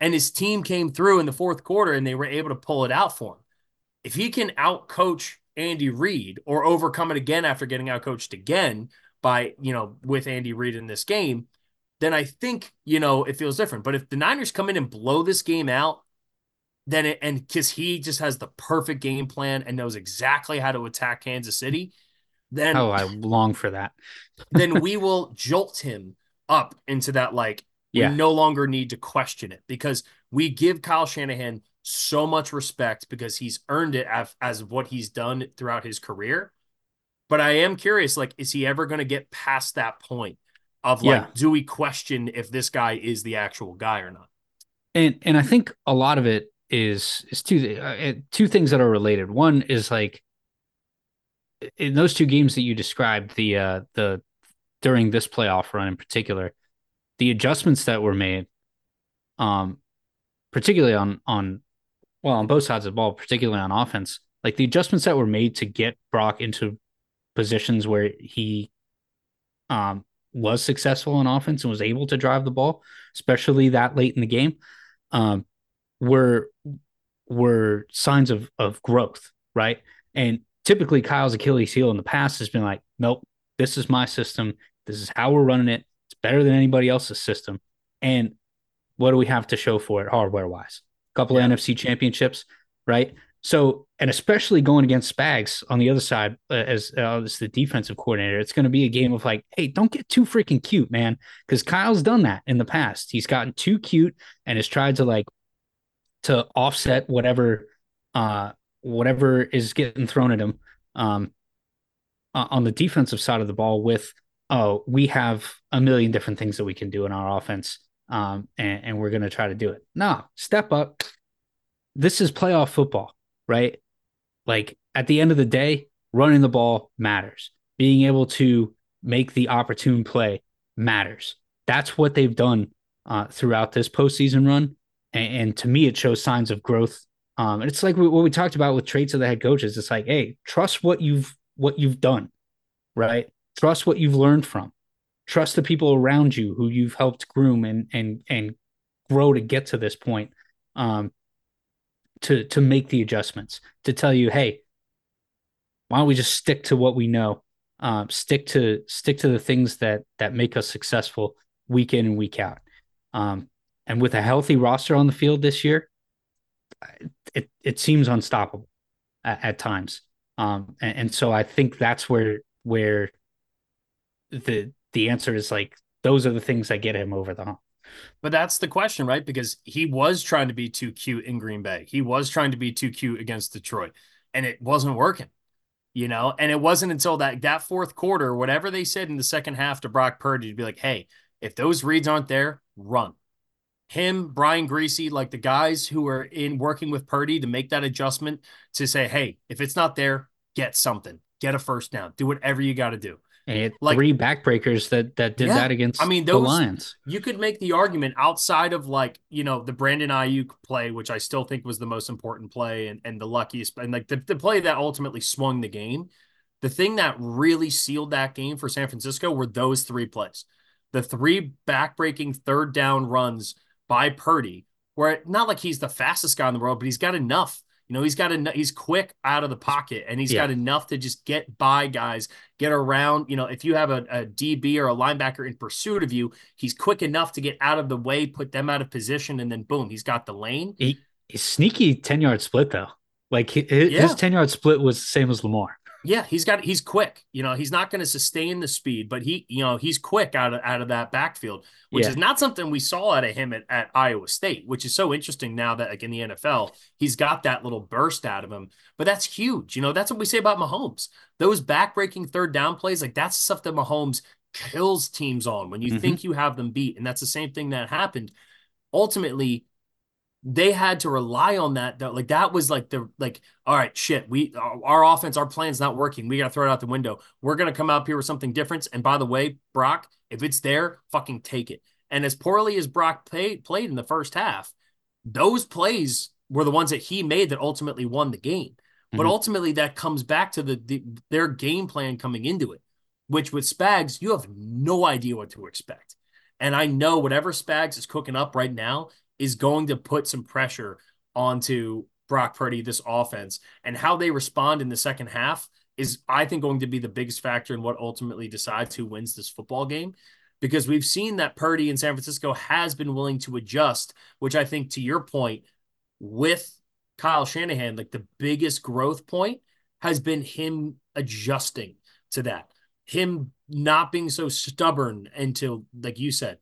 S1: and his team came through in the fourth quarter and they were able to pull it out for him. If he can outcoach Andy Reid or overcome it again after getting outcoached again by, you know, with Andy Reid in this game, then I think, you know, it feels different. But if the Niners come in and blow this game out, then it, and because he just has the perfect game plan and knows exactly how to attack Kansas City, then
S2: oh, I long for that.
S1: then we will jolt him up into that like yeah. we no longer need to question it because we give Kyle Shanahan so much respect because he's earned it as, as what he's done throughout his career. But I am curious, like, is he ever going to get past that point of like, yeah. do we question if this guy is the actual guy or not?
S2: And and I think a lot of it is is two uh, two things that are related. One is like in those two games that you described, the uh the during this playoff run in particular, the adjustments that were made, um, particularly on on well on both sides of the ball, particularly on offense, like the adjustments that were made to get Brock into positions where he um was successful on offense and was able to drive the ball, especially that late in the game, um, were were signs of of growth, right? And typically Kyle's Achilles heel in the past has been like, nope, this is my system. This is how we're running it. It's better than anybody else's system. And what do we have to show for it hardware wise? A couple yeah. of NFC championships, right? So, and especially going against Spags on the other side uh, as, uh, as the defensive coordinator, it's going to be a game of like, hey, don't get too freaking cute, man. Because Kyle's done that in the past. He's gotten too cute and has tried to like to offset whatever uh whatever is getting thrown at him um, on the defensive side of the ball with oh we have a million different things that we can do in our offense um, and, and we're going to try to do it no step up this is playoff football right like at the end of the day running the ball matters being able to make the opportune play matters that's what they've done uh, throughout this postseason run and, and to me it shows signs of growth um, and it's like what we talked about with traits of the head coaches. It's like, hey, trust what you've what you've done, right? Trust what you've learned from. Trust the people around you who you've helped groom and and and grow to get to this point. Um, to to make the adjustments to tell you, hey, why don't we just stick to what we know? Um, stick to stick to the things that that make us successful week in and week out. Um, and with a healthy roster on the field this year, it it seems unstoppable at, at times. Um, and, and, so I think that's where where the the answer is like those are the things that get him over the hump.
S1: But that's the question, right? Because he was trying to be too cute in Green Bay. He was trying to be too cute against Detroit, and it wasn't working. You know, and it wasn't until that that fourth quarter, whatever they said in the second half to Brock Purdy to be like, "Hey, if those reads aren't there, run." him, Brian Griese, like the guys who are in working with Purdy to make that adjustment to say, hey, if it's not there, get something, get a first down, do whatever you got to do.
S2: And like three backbreakers that that did yeah, that against I mean, those, the Lions.
S1: You could make the argument outside of like you know the Brandon Aiyuk play, which I still think was the most important play and, and the luckiest, and like the, the play that ultimately swung the game. The thing that really sealed that game for San Francisco were those three plays, the three backbreaking third down runs by Purdy, where not like he's the fastest guy in the world, but he's got enough. You know, he's got enough. He's quick out of the pocket, and he's yeah. got enough to just get by guys, get around. You know, if you have a, a DB or a linebacker in pursuit of you, he's quick enough to get out of the way, put them out of position, and then boom, he's got the lane.
S2: He, he's sneaky ten yard split though. Like his, yeah. his ten yard split was the same as Lamar.
S1: Yeah, he's got he's quick. You know, he's not going to sustain the speed, but he, you know, he's quick out of out of that backfield, which yeah. is not something we saw out of him at, at Iowa State, which is so interesting now that like in the NFL, he's got that little burst out of him. But that's huge. You know, that's what we say about Mahomes. Those backbreaking third down plays, like that's stuff that Mahomes kills teams on when you mm-hmm. think you have them beat. And that's the same thing that happened. Ultimately, they had to rely on that though. Like that was like the like, all right, shit. We our offense, our plan's not working. We got to throw it out the window. We're gonna come out here with something different. And by the way, Brock, if it's there, fucking take it. And as poorly as Brock played played in the first half, those plays were the ones that he made that ultimately won the game. Mm-hmm. But ultimately, that comes back to the, the their game plan coming into it, which with Spags, you have no idea what to expect. And I know whatever Spags is cooking up right now, is going to put some pressure onto Brock Purdy, this offense, and how they respond in the second half is, I think, going to be the biggest factor in what ultimately decides who wins this football game. Because we've seen that Purdy in San Francisco has been willing to adjust, which I think, to your point, with Kyle Shanahan, like the biggest growth point has been him adjusting to that. Him not being so stubborn until, like you said,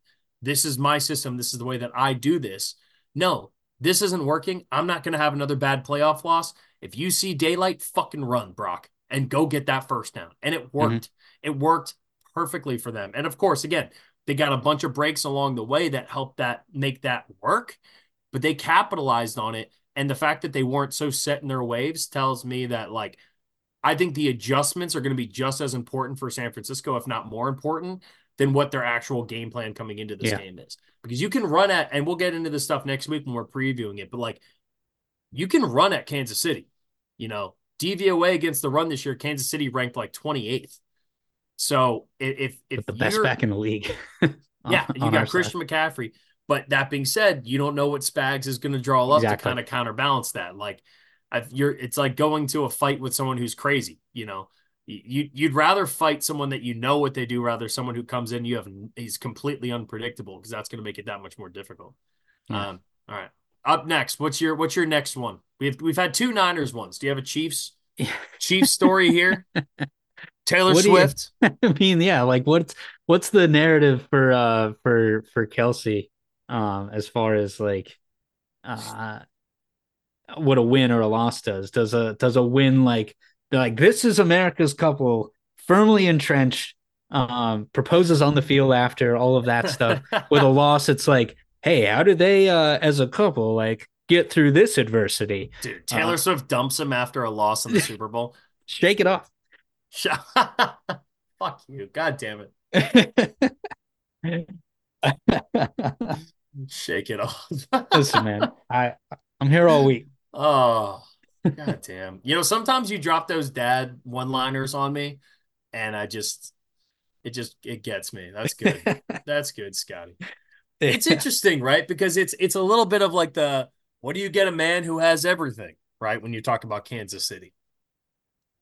S1: this is my system. This is the way that I do this. No, this isn't working. I'm not going to have another bad playoff loss. If you see daylight, fucking run, Brock, and go get that first down. And it worked. Mm-hmm. It worked perfectly for them. And of course, again, they got a bunch of breaks along the way that helped that make that work, but they capitalized on it. And the fact that they weren't so set in their waves tells me that like I think the adjustments are going to be just as important for San Francisco, if not more important, than what their actual game plan coming into this yeah. game is. Because you can run at, and we'll get into this stuff next week when we're previewing it, but like you can run at Kansas City. You know, DVOA against the run this year, Kansas City ranked like 28th. So if if
S2: With the best back in the league,
S1: yeah, you got Christian side. McCaffrey. But that being said, you don't know what Spags is going to draw up exactly. to kind of counterbalance that. Like, I've, you're, it's like going to a fight with someone who's crazy. You know, you you'd rather fight someone that you know what they do rather someone who comes in you have he's completely unpredictable because that's going to make it that much more difficult. Yeah. Um, all right, up next, what's your what's your next one? We've we've had two Niners ones. Do you have a Chiefs Chiefs story here? Taylor what Swift.
S2: You, I mean, yeah, like what's what's the narrative for uh for for Kelce um as far as like uh what a win or a loss does? Does a does a win like like this is America's couple firmly entrenched um proposes on the field after all of that stuff with a loss it's like hey how do they uh as a couple like get through this adversity
S1: dude taylor uh, swift dumps him after a loss in the super bowl
S2: shake it off
S1: Fuck you. God damn it. Shake it off.
S2: Listen, man. I I'm here all week.
S1: Oh, god damn. You know, sometimes you drop those dad one-liners on me, and I just it just it gets me. That's good. That's good, Scotty. It's interesting, right? Because it's it's a little bit of like the what do you get a man who has everything, right? When you talk about Kansas City.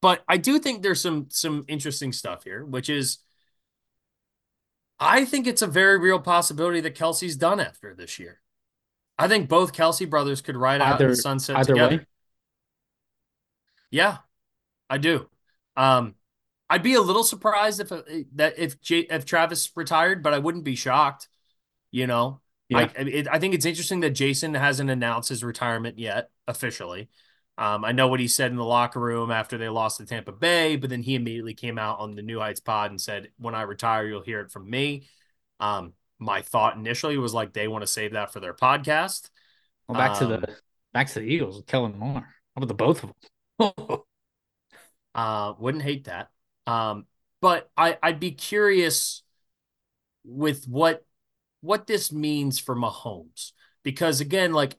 S1: But I do think there's some some interesting stuff here, which is I think it's a very real possibility that Kelce's done after this year. I think both Kelce brothers could ride out either, in the sunset together. Way. Yeah, I do. Um, I'd be a little surprised if uh, that if J, if Travis retired, but I wouldn't be shocked. You know, yeah. I it, I think it's interesting that Jason hasn't announced his retirement yet officially. Um, I know what he said in the locker room after they lost to Tampa Bay, but then he immediately came out on the New Heights pod and said, "When I retire, you'll hear it from me." Um, my thought initially was like they want to save that for their podcast.
S2: Well, back um, to the um, back to the Eagles, Kellen Moore. How about the both of them?
S1: uh, wouldn't hate that. Um, but I I'd be curious with what what this means for Mahomes because again, like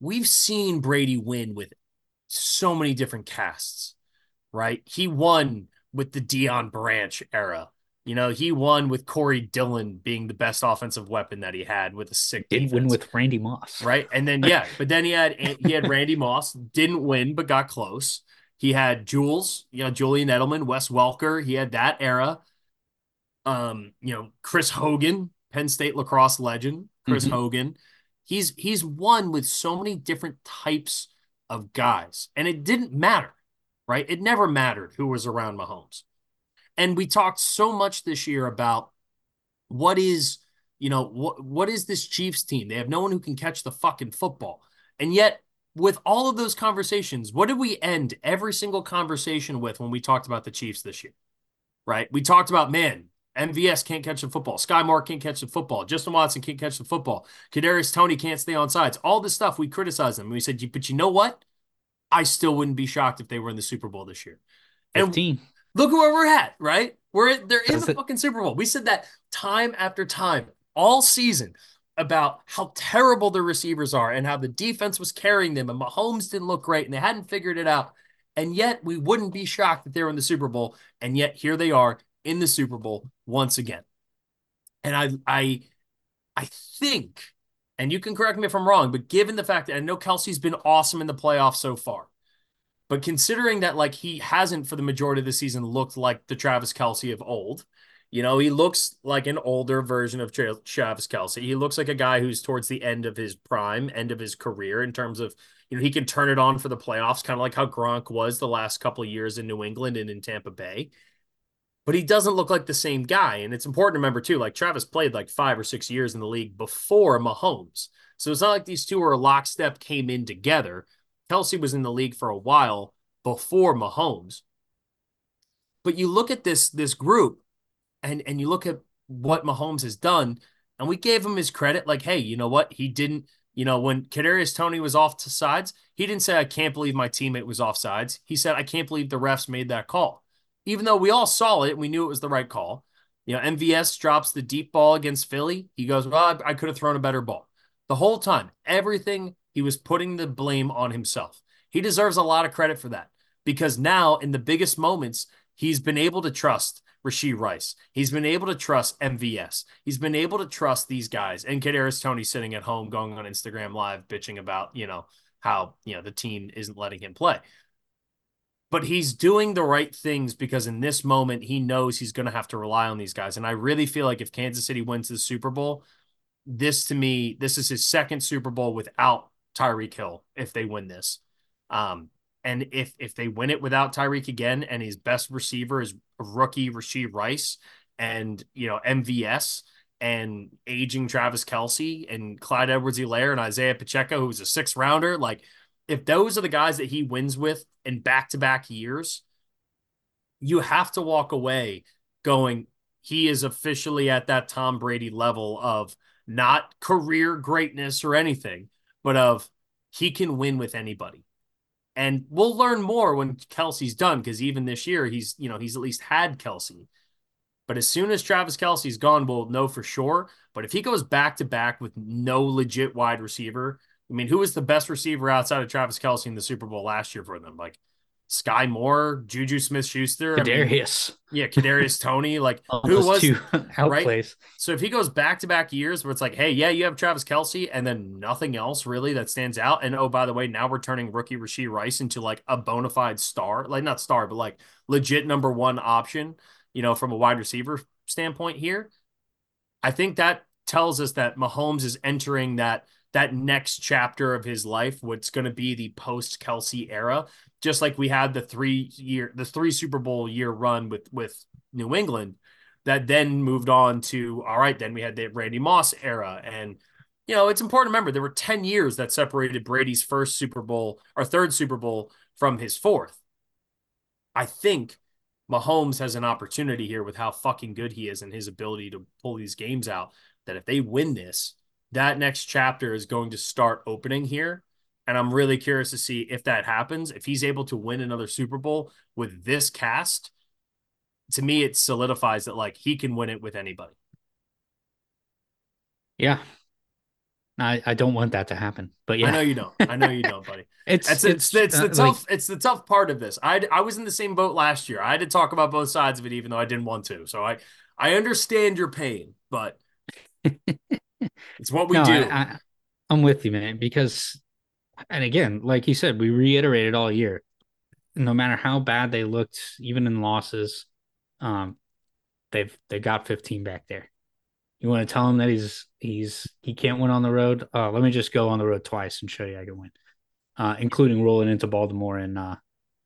S1: we've seen Brady win with so many different casts, right? He won with the Deion Branch era. You know, he won with Corey Dillon being the best offensive weapon that he had with a sick.
S2: Didn't defense, win with Randy Moss,
S1: right? And then yeah, but then he had he had Randy Moss, didn't win but got close. He had Jules, you know, Julian Edelman, Wes Welker. He had that era. Um, you know, Chris Hogan, Penn State lacrosse legend, Chris mm-hmm. Hogan. He's he's won with so many different types of guys. And it didn't matter, right? It never mattered who was around Mahomes. And we talked so much this year about what is, you know, what what is this Chiefs team? They have no one who can catch the fucking football. And yet, with all of those conversations, what did we end every single conversation with when we talked about the Chiefs this year? Right? We talked about, man, MVS can't catch the football. Skyy Moore can't catch the football. Justin Watson can't catch the football. Kadarius Toney can't stay on sides. All this stuff we criticized them. We said, but you know what? I still wouldn't be shocked if they were in the Super Bowl this year. And 15. Look where we're at, right? We're they're in the fucking Super Bowl. We said that time after time all season about how terrible the receivers are and how the defense was carrying them and Mahomes didn't look great and they hadn't figured it out. And yet we wouldn't be shocked that they were in the Super Bowl. And yet here they are in the Super Bowl once again. And I I I think, and you can correct me if I'm wrong, but given the fact that I know Kelce's been awesome in the playoffs so far, but considering that like he hasn't for the majority of the season looked like the Travis Kelce of old, you know, he looks like an older version of Travis Kelce. He looks like a guy who's towards the end of his prime, end of his career in terms of, you know, he can turn it on for the playoffs, kind of like how Gronk was the last couple of years in New England and in Tampa Bay. but he doesn't look like the same guy. And it's important to remember too, like Travis played like five or six years in the league before Mahomes. So it's not like these two are lockstep came in together. Kelce was in the league for a while before Mahomes. But you look at this this group and and you look at what Mahomes has done, and we gave him his credit. Like, hey, you know what? He didn't. You know, when Kadarius Toney was off to sides, he didn't say, "I can't believe my teammate was off sides." He said, "I can't believe the refs made that call." Even though we all saw it, we knew it was the right call. You know, MVS drops the deep ball against Philly. He goes, "Well, I, I could have thrown a better ball." The whole time, everything he was putting the blame on himself. He deserves a lot of credit for that because now, in the biggest moments, he's been able to trust Rashee Rice. He's been able to trust MVS. He's been able to trust these guys. And Kadarius Toney sitting at home, going on Instagram Live, bitching about you know how you know the team isn't letting him play. But he's doing the right things because in this moment he knows he's going to have to rely on these guys. And I really feel like if Kansas City wins the Super Bowl, this to me, this is his second Super Bowl without Tyreek Hill. If they win this, um, and if if they win it without Tyreek again, and his best receiver is rookie Rashee Rice, and you know MVS and aging Travis Kelce and Clyde Edwards-Helaire and Isaiah Pacheco, who's a six rounder, like if those are the guys that he wins with in back to back years, you have to walk away going, he is officially at that Tom Brady level of not career greatness or anything, but of he can win with anybody. And we'll learn more when Kelce's done because even this year he's you know he's at least had Kelce. But as soon as Travis Kelce's gone, we'll know for sure. But if he goes back to back with no legit wide receiver, I mean, who was the best receiver outside of Travis Kelce in the Super Bowl last year for them? Like Skyy Moore, Juju Smith Schuster,
S2: Kadarius.
S1: I mean, yeah, Kadarius Toney. Like who was
S2: two
S1: right? So if he goes back to back years where it's like, hey, yeah, you have Travis Kelce, and then nothing else really that stands out. And oh, by the way, now we're turning rookie Rashee Rice into like a bona fide star, like not star, but like legit number one option, you know, from a wide receiver standpoint here. I think that tells us that Mahomes is entering that that next chapter of his life, what's going to be the post Kelce era, just like we had the three year, the three Super Bowl year run with with New England, that then moved on to all right. Then we had the Randy Moss era, and you know it's important to remember there were ten years that separated Brady's first Super Bowl or third Super Bowl from his fourth. I think Mahomes has an opportunity here with how fucking good he is and his ability to pull these games out. That if they win this, that next chapter is going to start opening here. And I'm really curious to see if that happens. If he's able to win another Super Bowl with this cast, to me, it solidifies that like he can win it with anybody.
S2: Yeah. I, I don't want that to happen, but yeah,
S1: I know you don't. I know you don't, buddy. it's, it's, it's, it's, uh, the tough, like, it's the tough part of this. I, I was in the same boat last year. I had to talk about both sides of it, even though I didn't want to. So I, I understand your pain, but it's what we no, do. I,
S2: am with you, man. Because, and again, like you said, we reiterated all year. No matter how bad they looked, even in losses, um, they've they got 15 back there. You want to tell him that he's he's he can't win on the road? Uh, let me just go on the road twice and show you I can win, uh, including rolling into Baltimore and uh,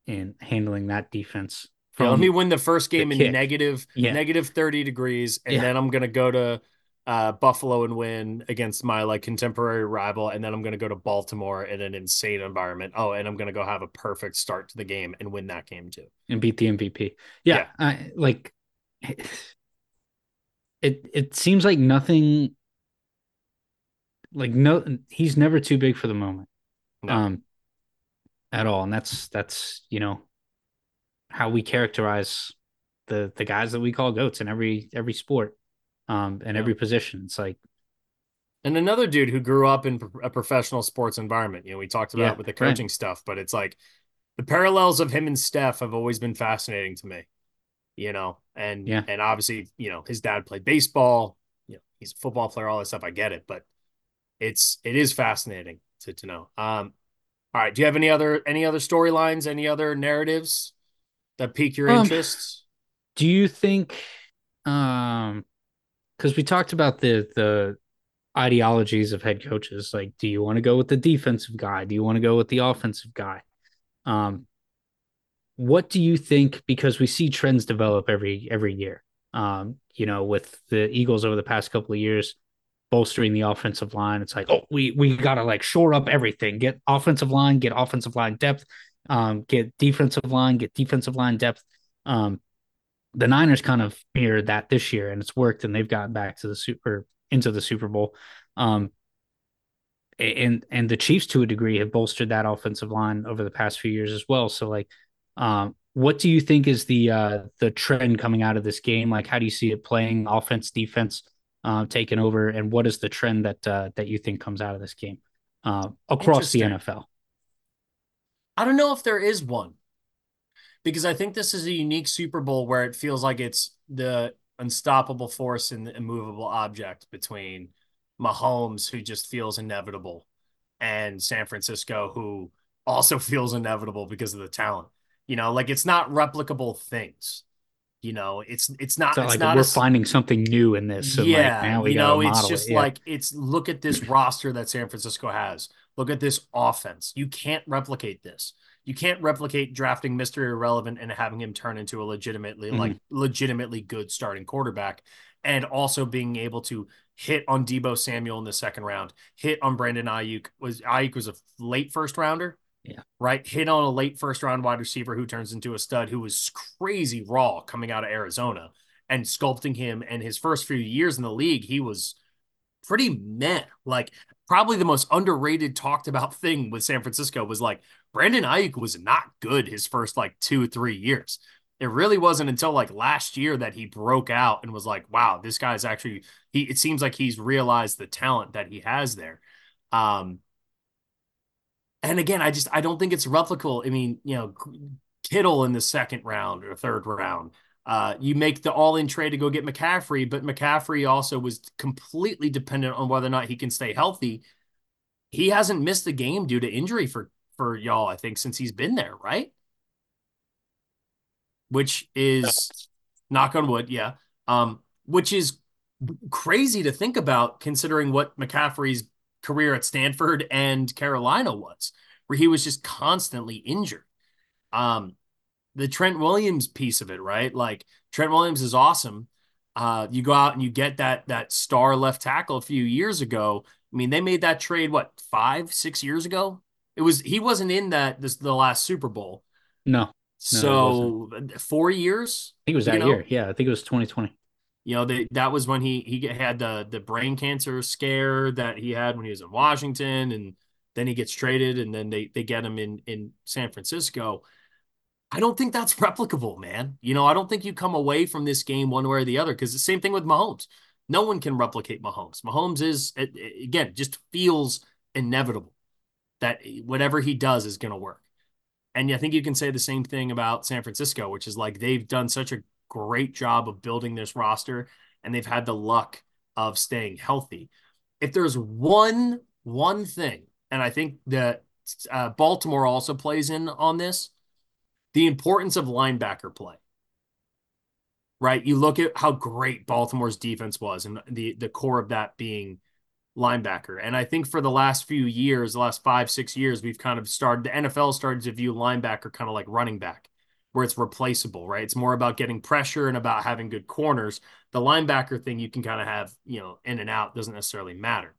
S2: and handling that defense.
S1: Yeah, let me win the first game the in negative, yeah. negative 30 degrees, and yeah. then I'm gonna go to uh, Buffalo and win against my like contemporary rival, and then I'm going to go to Baltimore in an insane environment. Oh, and I'm going to go have a perfect start to the game and win that game too,
S2: and beat the MVP. Yeah, yeah. I, like it. It seems like nothing. Like no, he's never too big for the moment, no. um, at all, and that's that's you know how we characterize the the guys that we call goats in every every sport um, in yeah. every position. It's like,
S1: and another dude who grew up in a professional sports environment. You know, we talked about yeah, with the coaching right. stuff, but it's like the parallels of him and Steph have always been fascinating to me. You know, and yeah, and obviously, you know, his dad played baseball. You know, he's a football player, all that stuff. I get it, but it's it is fascinating to to know. Um, all right, do you have any other any other storylines, any other narratives that pique your um, interest?
S2: Do you think um because we talked about the the ideologies of head coaches. Like, do you want to go with the defensive guy? Do you want to go with the offensive guy? Um, what do you think? Because we see trends develop every every year. Um, you know, with the Eagles over the past couple of years bolstering the offensive line, it's like, oh, we we gotta like shore up everything, get offensive line, get offensive line depth, um, get defensive line, get defensive line depth. Um, the Niners kind of mirrored that this year, and it's worked, and they've gotten back to the super into the Super Bowl. Um, and and the Chiefs to a degree have bolstered that offensive line over the past few years as well. So like, um, what do you think is the uh, the trend coming out of this game? Like, how do you see it playing offense, defense, uh, taking over, and what is the trend that uh, that you think comes out of this game uh, across the NFL?
S1: I don't know if there is one because I think this is a unique Super Bowl where it feels like it's the unstoppable force and the immovable object between Mahomes, who just feels inevitable, and San Francisco, who also feels inevitable because of the talent. You know, like it's not replicable things. You know, it's it's not.
S2: So
S1: it's
S2: like
S1: not
S2: we're
S1: a,
S2: finding something new in this. So
S1: yeah,
S2: like now we
S1: you know, it's just
S2: it.
S1: Like it's look at this roster that San Francisco has. Look at this offense. You can't replicate this. You can't replicate drafting Mr. Irrelevant and having him turn into a legitimately
S2: Mhm.
S1: like legitimately good starting quarterback and also being able to hit on Deebo Samuel in the second round, hit on Brandon Aiyuk was Aiyuk was a late first rounder.
S2: Yeah.
S1: Right. Hit on a late first round wide receiver who turns into a stud who was crazy raw coming out of Arizona and sculpting him. And his first few years in the league, he was pretty meh. Like probably the most underrated talked about thing with San Francisco was like Brandon Aiyuk was not good his first like two, three years. It really wasn't until like last year that he broke out and was like, wow, this guy's actually he it seems like he's realized the talent that he has there. Um and again, I just I don't think it's replicable. I mean, you know, Kittle in the second round or third round. Uh, you make the all-in trade to go get McCaffrey, but McCaffrey also was completely dependent on whether or not he can stay healthy. He hasn't missed a game due to injury for for y'all, I think, since he's been there, right? Which is knock on wood, yeah. Um, which is crazy to think about considering what McCaffrey's career at Stanford and Carolina was, where he was just constantly injured. Um, the Trent Williams piece of it, right? Like Trent Williams is awesome. Uh, you go out and you get that that star left tackle a few years ago. I mean, they made that trade what five, six years ago. It was he wasn't in that this the last Super Bowl.
S2: no,
S1: So four years.
S2: I think it was that
S1: know?
S2: year. Yeah, I think it was 2020.
S1: You know, they, that was when he he had the the brain cancer scare that he had when he was in Washington, and then he gets traded, and then they they get him in in San Francisco. I don't think that's replicable, man. You know, I don't think you come away from this game one way or the other because the same thing with Mahomes. No one can replicate Mahomes. Mahomes is again just feels inevitable that whatever he does is going to work. And I think you can say the same thing about San Francisco, which is like they've done such a great job of building this roster and they've had the luck of staying healthy. If there's one one thing, and I think that uh, Baltimore also plays in on this, the importance of linebacker play. Right? You look at how great Baltimore's defense was and the the core of that being linebacker. And I think for the last few years, the last five, six years, we've kind of started, the NFL started to view linebacker kind of like running back, where it's replaceable, right? It's more about getting pressure and about having good corners. The linebacker thing you can kind of have, you know, in and out doesn't necessarily matter.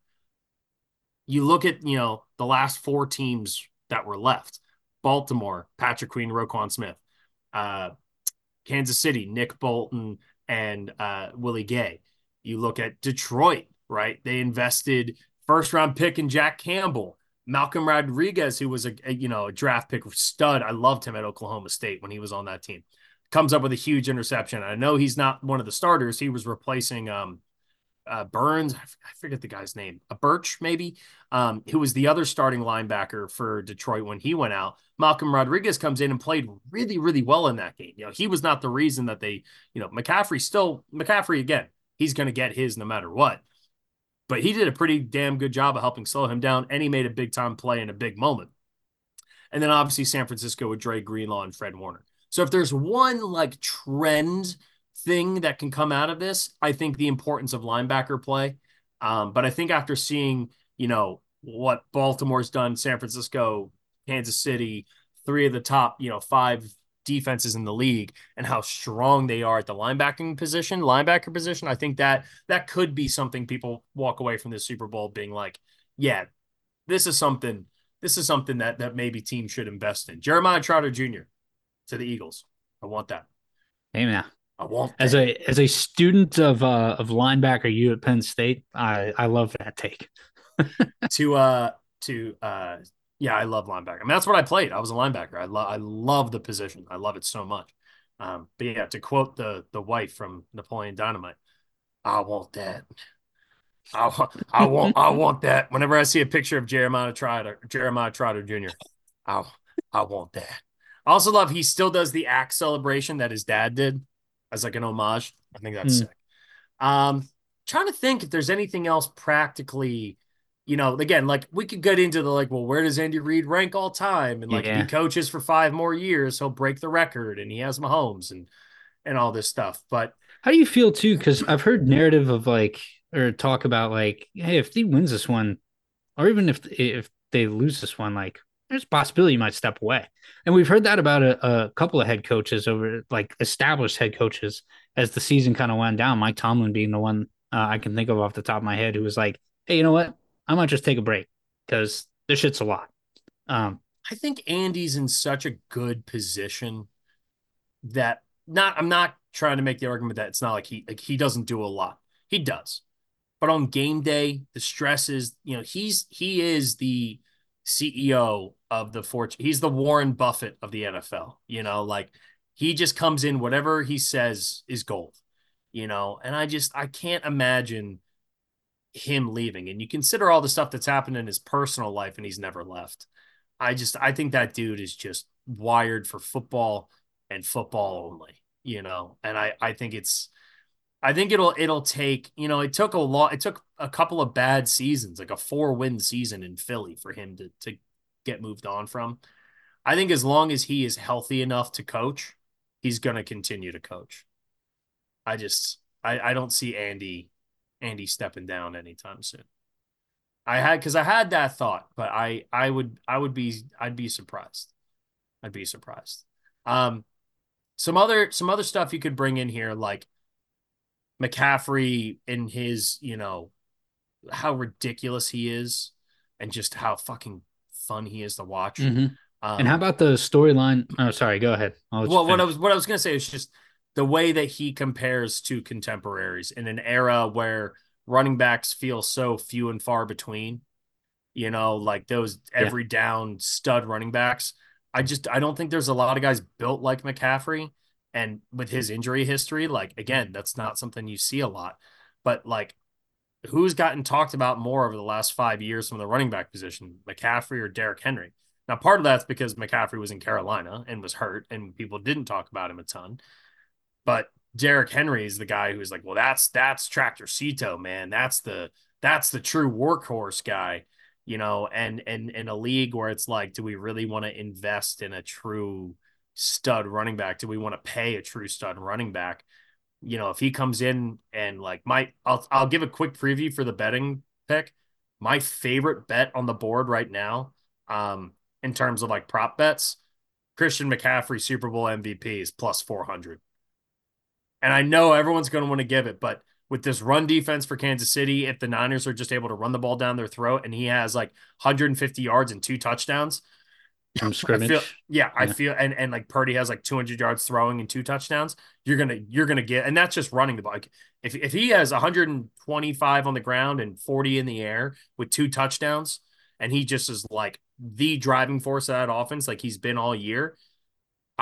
S1: You look at, you know, the last four teams that were left Baltimore, Patrick Queen, Roquan Smith, uh, Kansas City, Nick Bolton, and uh, Willie Gay. You look at Detroit, right? They invested first round pick in Jack Campbell, Malcolm Rodriguez, who was a, a, you know a draft pick stud. I loved him at Oklahoma State when he was on that team. Comes up with a huge interception. I know he's not one of the starters. He was replacing um, uh, Burns. I forget the guy's name. A Birch maybe, um, who was the other starting linebacker for Detroit when he went out. Malcolm Rodriguez comes in and played really, really well in that game. You know, he was not the reason that they, you know, McCaffrey still McCaffrey again. He's going to get his no matter what. But he did a pretty damn good job of helping slow him down, and he made a big time play in a big moment. And then obviously San Francisco with Dre Greenlaw and Fred Warner. So if there's one like trend thing that can come out of this, I think the importance of linebacker play. Um, but I think after seeing, you know, what Baltimore's done, San Francisco, Kansas City, three of the top, you know, five defenses in the league and how strong they are at the linebacking position, linebacker position. I think that that could be something people walk away from the Super Bowl being like, yeah, this is something. This is something that that maybe teams should invest in. Jeremiah Trotter Jr. to the Eagles. I want that.
S2: Hey man,
S1: I want
S2: as a as a student of uh of linebacker you at Penn State, I I love that take.
S1: to uh to uh yeah, I love linebacker. I mean, that's what I played. I was a linebacker. I love I love the position. I love it so much. Um, but yeah, to quote the the wife from Napoleon Dynamite, I want that. I, want, I want I want that. Whenever I see a picture of Jeremiah Trotter, Jeremiah Trotter Jr., I I want that. I also love he still does the axe celebration that his dad did as like an homage. I think that's mm. sick. Um, trying to think if there's anything else practically you know, again, like we could get into the like, well, where does Andy Reid rank all time? And like, yeah. he coaches for five more years, he'll break the record, and he has Mahomes and and all this stuff. But
S2: how do you feel too? Because I've heard narrative of like or talk about like, hey, if he wins this one, or even if if they lose this one, like there's a possibility you might step away. And we've heard that about a, a couple of head coaches over like established head coaches as the season kind of went down. Mike Tomlin being the one uh, I can think of off the top of my head who was like, hey, you know what? I might just take a break because this shit's a lot. Um,
S1: I think Andy's in such a good position that not I'm not trying to make the argument that it's not like he like he doesn't do a lot. He does. But on game day, the stress is, you know, he's he is the CEO of the fortune. He's the Warren Buffett of the NFL, you know, like he just comes in whatever he says is gold, you know, and I just I can't imagine him leaving and you consider all the stuff that's happened in his personal life and he's never left. I just I think that dude is just wired for football and football only, you know. And I I think it's I think it'll it'll take, you know, it took a lot it took a couple of bad seasons, like a four-win season in Philly for him to to get moved on from. I think as long as he is healthy enough to coach, he's going to continue to coach. I just I I don't see Andy Andy stepping down anytime soon. I had because I had that thought, but I I would I would be I'd be surprised. I'd be surprised. Um, some other some other stuff you could bring in here, like McCaffrey in his you know how ridiculous he is, and just how fucking fun he is to watch.
S2: Mm-hmm. Um, and how about the storyline? Oh, sorry, go ahead.
S1: Well, what I was what I was gonna say is just the way that he compares to contemporaries in an era where running backs feel so few and far between, you know, like those every yeah. down stud running backs. I just I don't think there's a lot of guys built like McCaffrey. And with his injury history, like again, that's not something you see a lot. But like who's gotten talked about more over the last five years from the running back position, McCaffrey or Derrick Henry? Now, part of that's because McCaffrey was in Carolina and was hurt, and people didn't talk about him a ton. But Derrick Henry is the guy who's like, well, that's that's Tractor Cito, man. That's the that's the true workhorse guy, you know. And and in a league where it's like, do we really want to invest in a true stud running back? Do we want to pay a true stud running back? You know, if he comes in and like my, I'll I'll give a quick preview for the betting pick. My favorite bet on the board right now, um, in terms of like prop bets, Christian McCaffrey Super Bowl MVP is plus four hundred. And I know everyone's going to want to give it, but with this run defense for Kansas City, if the Niners are just able to run the ball down their throat and he has like 150 yards and two touchdowns
S2: from scrimmage,
S1: I feel, yeah, yeah, I feel and and like Purdy has like 200 yards throwing and two touchdowns, you're gonna you're gonna get, and that's just running the ball. Like if if he has 125 on the ground and 40 in the air with two touchdowns, and he just is like the driving force of that offense, like he's been all year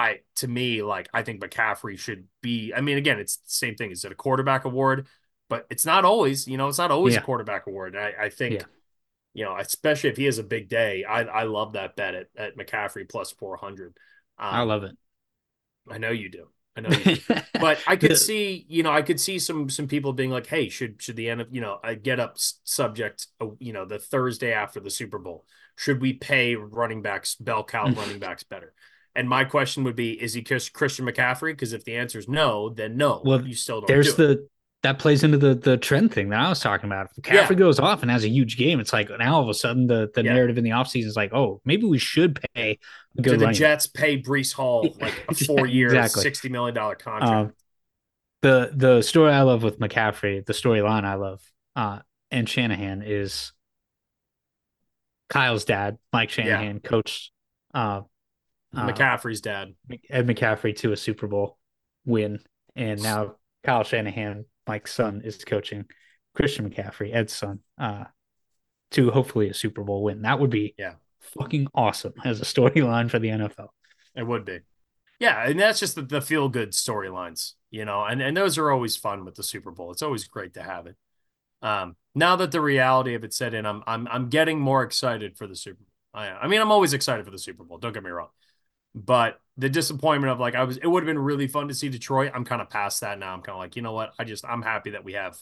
S1: I to me like I think McCaffrey should be. I mean, again, it's the same thing. Is it a quarterback award? But it's not always. You know, it's not always yeah. a quarterback award. I, I think. Yeah. You know, especially if he has a big day, I I love that bet at, at McCaffrey plus four hundred.
S2: Um, I love it.
S1: I know you do. I know you do. but I could see, you know, I could see some some people being like, "Hey, should should the end of you know, I get up subject, uh, you know, the Thursday after the Super Bowl, should we pay running backs, bell cow running backs better?" And my question would be: Is he Christian McCaffrey? Because if the answer is no, then no.
S2: Well, you still don't. There's do the it. that plays into the the trend thing that I was talking about. If McCaffrey yeah. goes off and has a huge game, it's like now all of a sudden the the yeah. narrative in the offseason is like, oh, maybe we should pay.
S1: Do the Jets pay Breece Hall like a four year, exactly. sixty million dollar contract? Um,
S2: the the story I love with McCaffrey, the storyline I love, uh, and Shanahan is Kyle's dad, Mike Shanahan, yeah. coached uh,
S1: McCaffrey's dad,
S2: Ed McCaffrey, to a Super Bowl win, and now Kyle Shanahan Mike's son is coaching Christian McCaffrey, Ed's son, uh, to hopefully a Super Bowl win. That would be
S1: yeah
S2: fucking awesome as a storyline for the NFL.
S1: It would be. Yeah, and that's just the, the feel good storylines, you know, and, and those are always fun with the Super Bowl. It's always great to have it. Um, now that the reality of it set in, I'm I'm I'm getting more excited for the Super Bowl. I, I mean, I'm always excited for the Super Bowl. Don't get me wrong, but the disappointment of like I was it would have been really fun to see Detroit. I'm kind of past that now. I'm kind of like, you know what? I just I'm happy that we have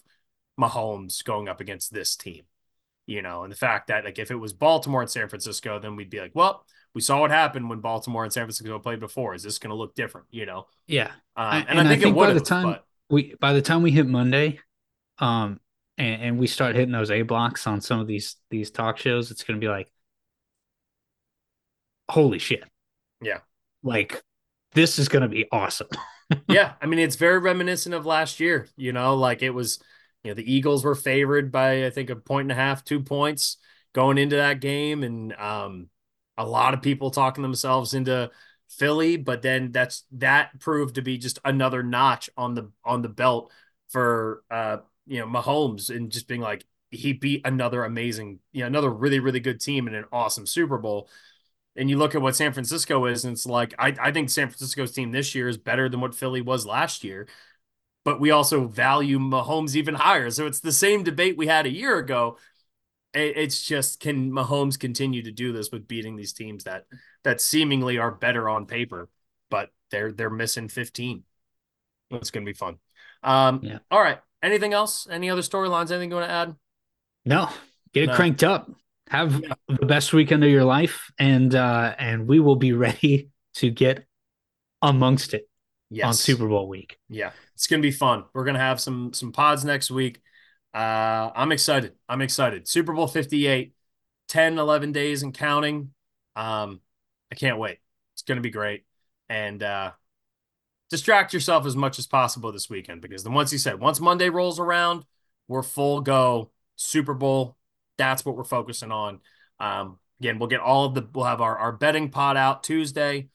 S1: Mahomes going up against this team. You know, and the fact that like if it was Baltimore and San Francisco, then we'd be like, well, we saw what happened when Baltimore and San Francisco played before. Is this going to look different? You know?
S2: Yeah.
S1: Uh, and, and, I think, I think by
S2: the time but... we by the time we hit Monday, um, and, and we start hitting those A blocks on some of these these talk shows, it's going to be like, holy shit.
S1: Yeah
S2: like this is going to be awesome.
S1: yeah, I mean it's very reminiscent of last year. You know, like it was. You know, the Eagles were favored by I think a point and a half, two points going into that game, and um, a lot of people talking themselves into Philly, but then that's that proved to be just another notch on the on the belt for uh you know Mahomes and just being like he beat another amazing, you know, another really really good team in an awesome Super Bowl and you look at what San Francisco is, and it's like I, I think San Francisco's team this year is better than what Philly was last year. But we also value Mahomes even higher. So it's the same debate we had a year ago. It's just can Mahomes continue to do this with beating these teams that that seemingly are better on paper, but they're they're missing 15. It's gonna be fun. Um yeah. all right. Anything else? Any other storylines? Anything you want to add?
S2: No. Get it no. cranked up have the best weekend of your life and uh and we will be ready to get amongst it yes. on Super Bowl week.
S1: Yeah. It's going to be fun. We're going to have some some pods next week. Uh I'm excited. I'm excited. Super Bowl 58 10 11 days and counting. Um I can't wait. It's going to be great. And uh distract yourself as much as possible this weekend because then once you said once Monday rolls around, we're full go Super Bowl that's what we're focusing on. Um, again, we'll get all of the we'll have our, our betting pod out Tuesday,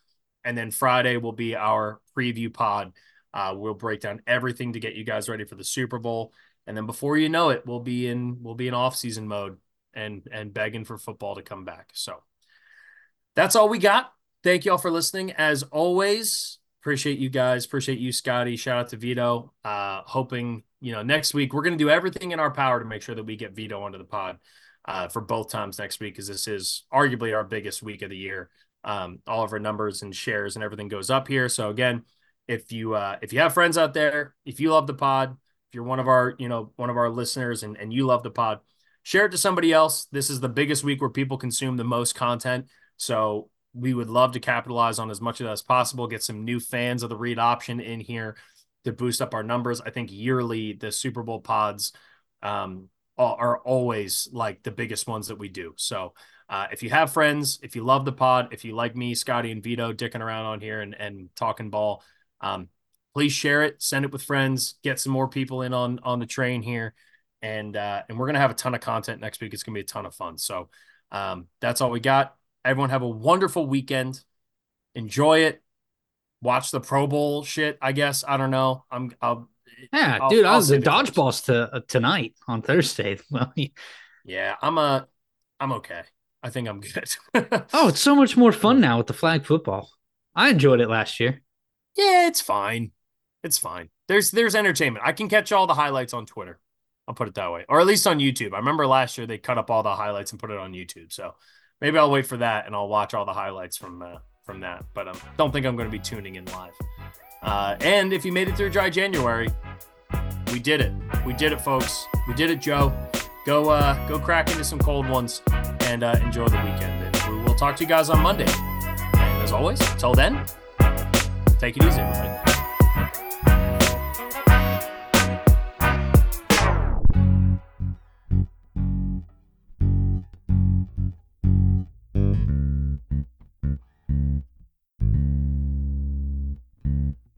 S1: and then Friday will be our preview pod. Uh, we'll break down everything to get you guys ready for the Super Bowl, and then before you know it, we'll be in we'll be in off season mode and and begging for football to come back. So that's all we got. Thank you all for listening. As always, appreciate you guys. Appreciate you, Scotty. Shout out to Vito. Uh, hoping you know, next week we're going to do everything in our power to make sure that we get Vito onto the pod uh, for both times next week, because this is arguably our biggest week of the year. Um, all of our numbers and shares and everything goes up here. So again, if you uh, if you have friends out there, if you love the pod, if you're one of our you know one of our listeners and and you love the pod, share it to somebody else. This is the biggest week where people consume the most content. So we would love to capitalize on as much of that as possible. Get some new fans of the read option in here to boost up our numbers. I think yearly the Super Bowl pods um, are always like the biggest ones that we do. So uh, if you have friends, if you love the pod, if you like me, Scotty, and Vito dicking around on here and, and talking ball, um, please share it, send it with friends, get some more people in on on the train here, and uh, and we're gonna have a ton of content next week. It's gonna be a ton of fun. So um, that's all we got. Everyone have a wonderful weekend. Enjoy it watch the Pro Bowl shit. I guess I don't know. I'm. I'll,
S2: yeah, I'll, dude, I'll I was the dodgeballs to uh, tonight on Thursday. Well,
S1: yeah, I'm a. I'm okay. I think I'm good.
S2: oh, it's so much more fun now with the flag football. I enjoyed it last year.
S1: Yeah, it's fine. It's fine. There's there's entertainment. I can catch all the highlights on Twitter. I'll put it that way, or at least on YouTube. I remember last year they cut up all the highlights and put it on YouTube. So maybe I'll wait for that and I'll watch all the highlights from uh, from that, but um, don't think I'm going to be tuning in live. Uh, and if you made it through dry January, we did it. We did it, folks. We did it, Joe. Go uh, go crack into some cold ones and uh, enjoy the weekend. And we will talk to you guys on Monday. And as always, until then, take it easy, everybody.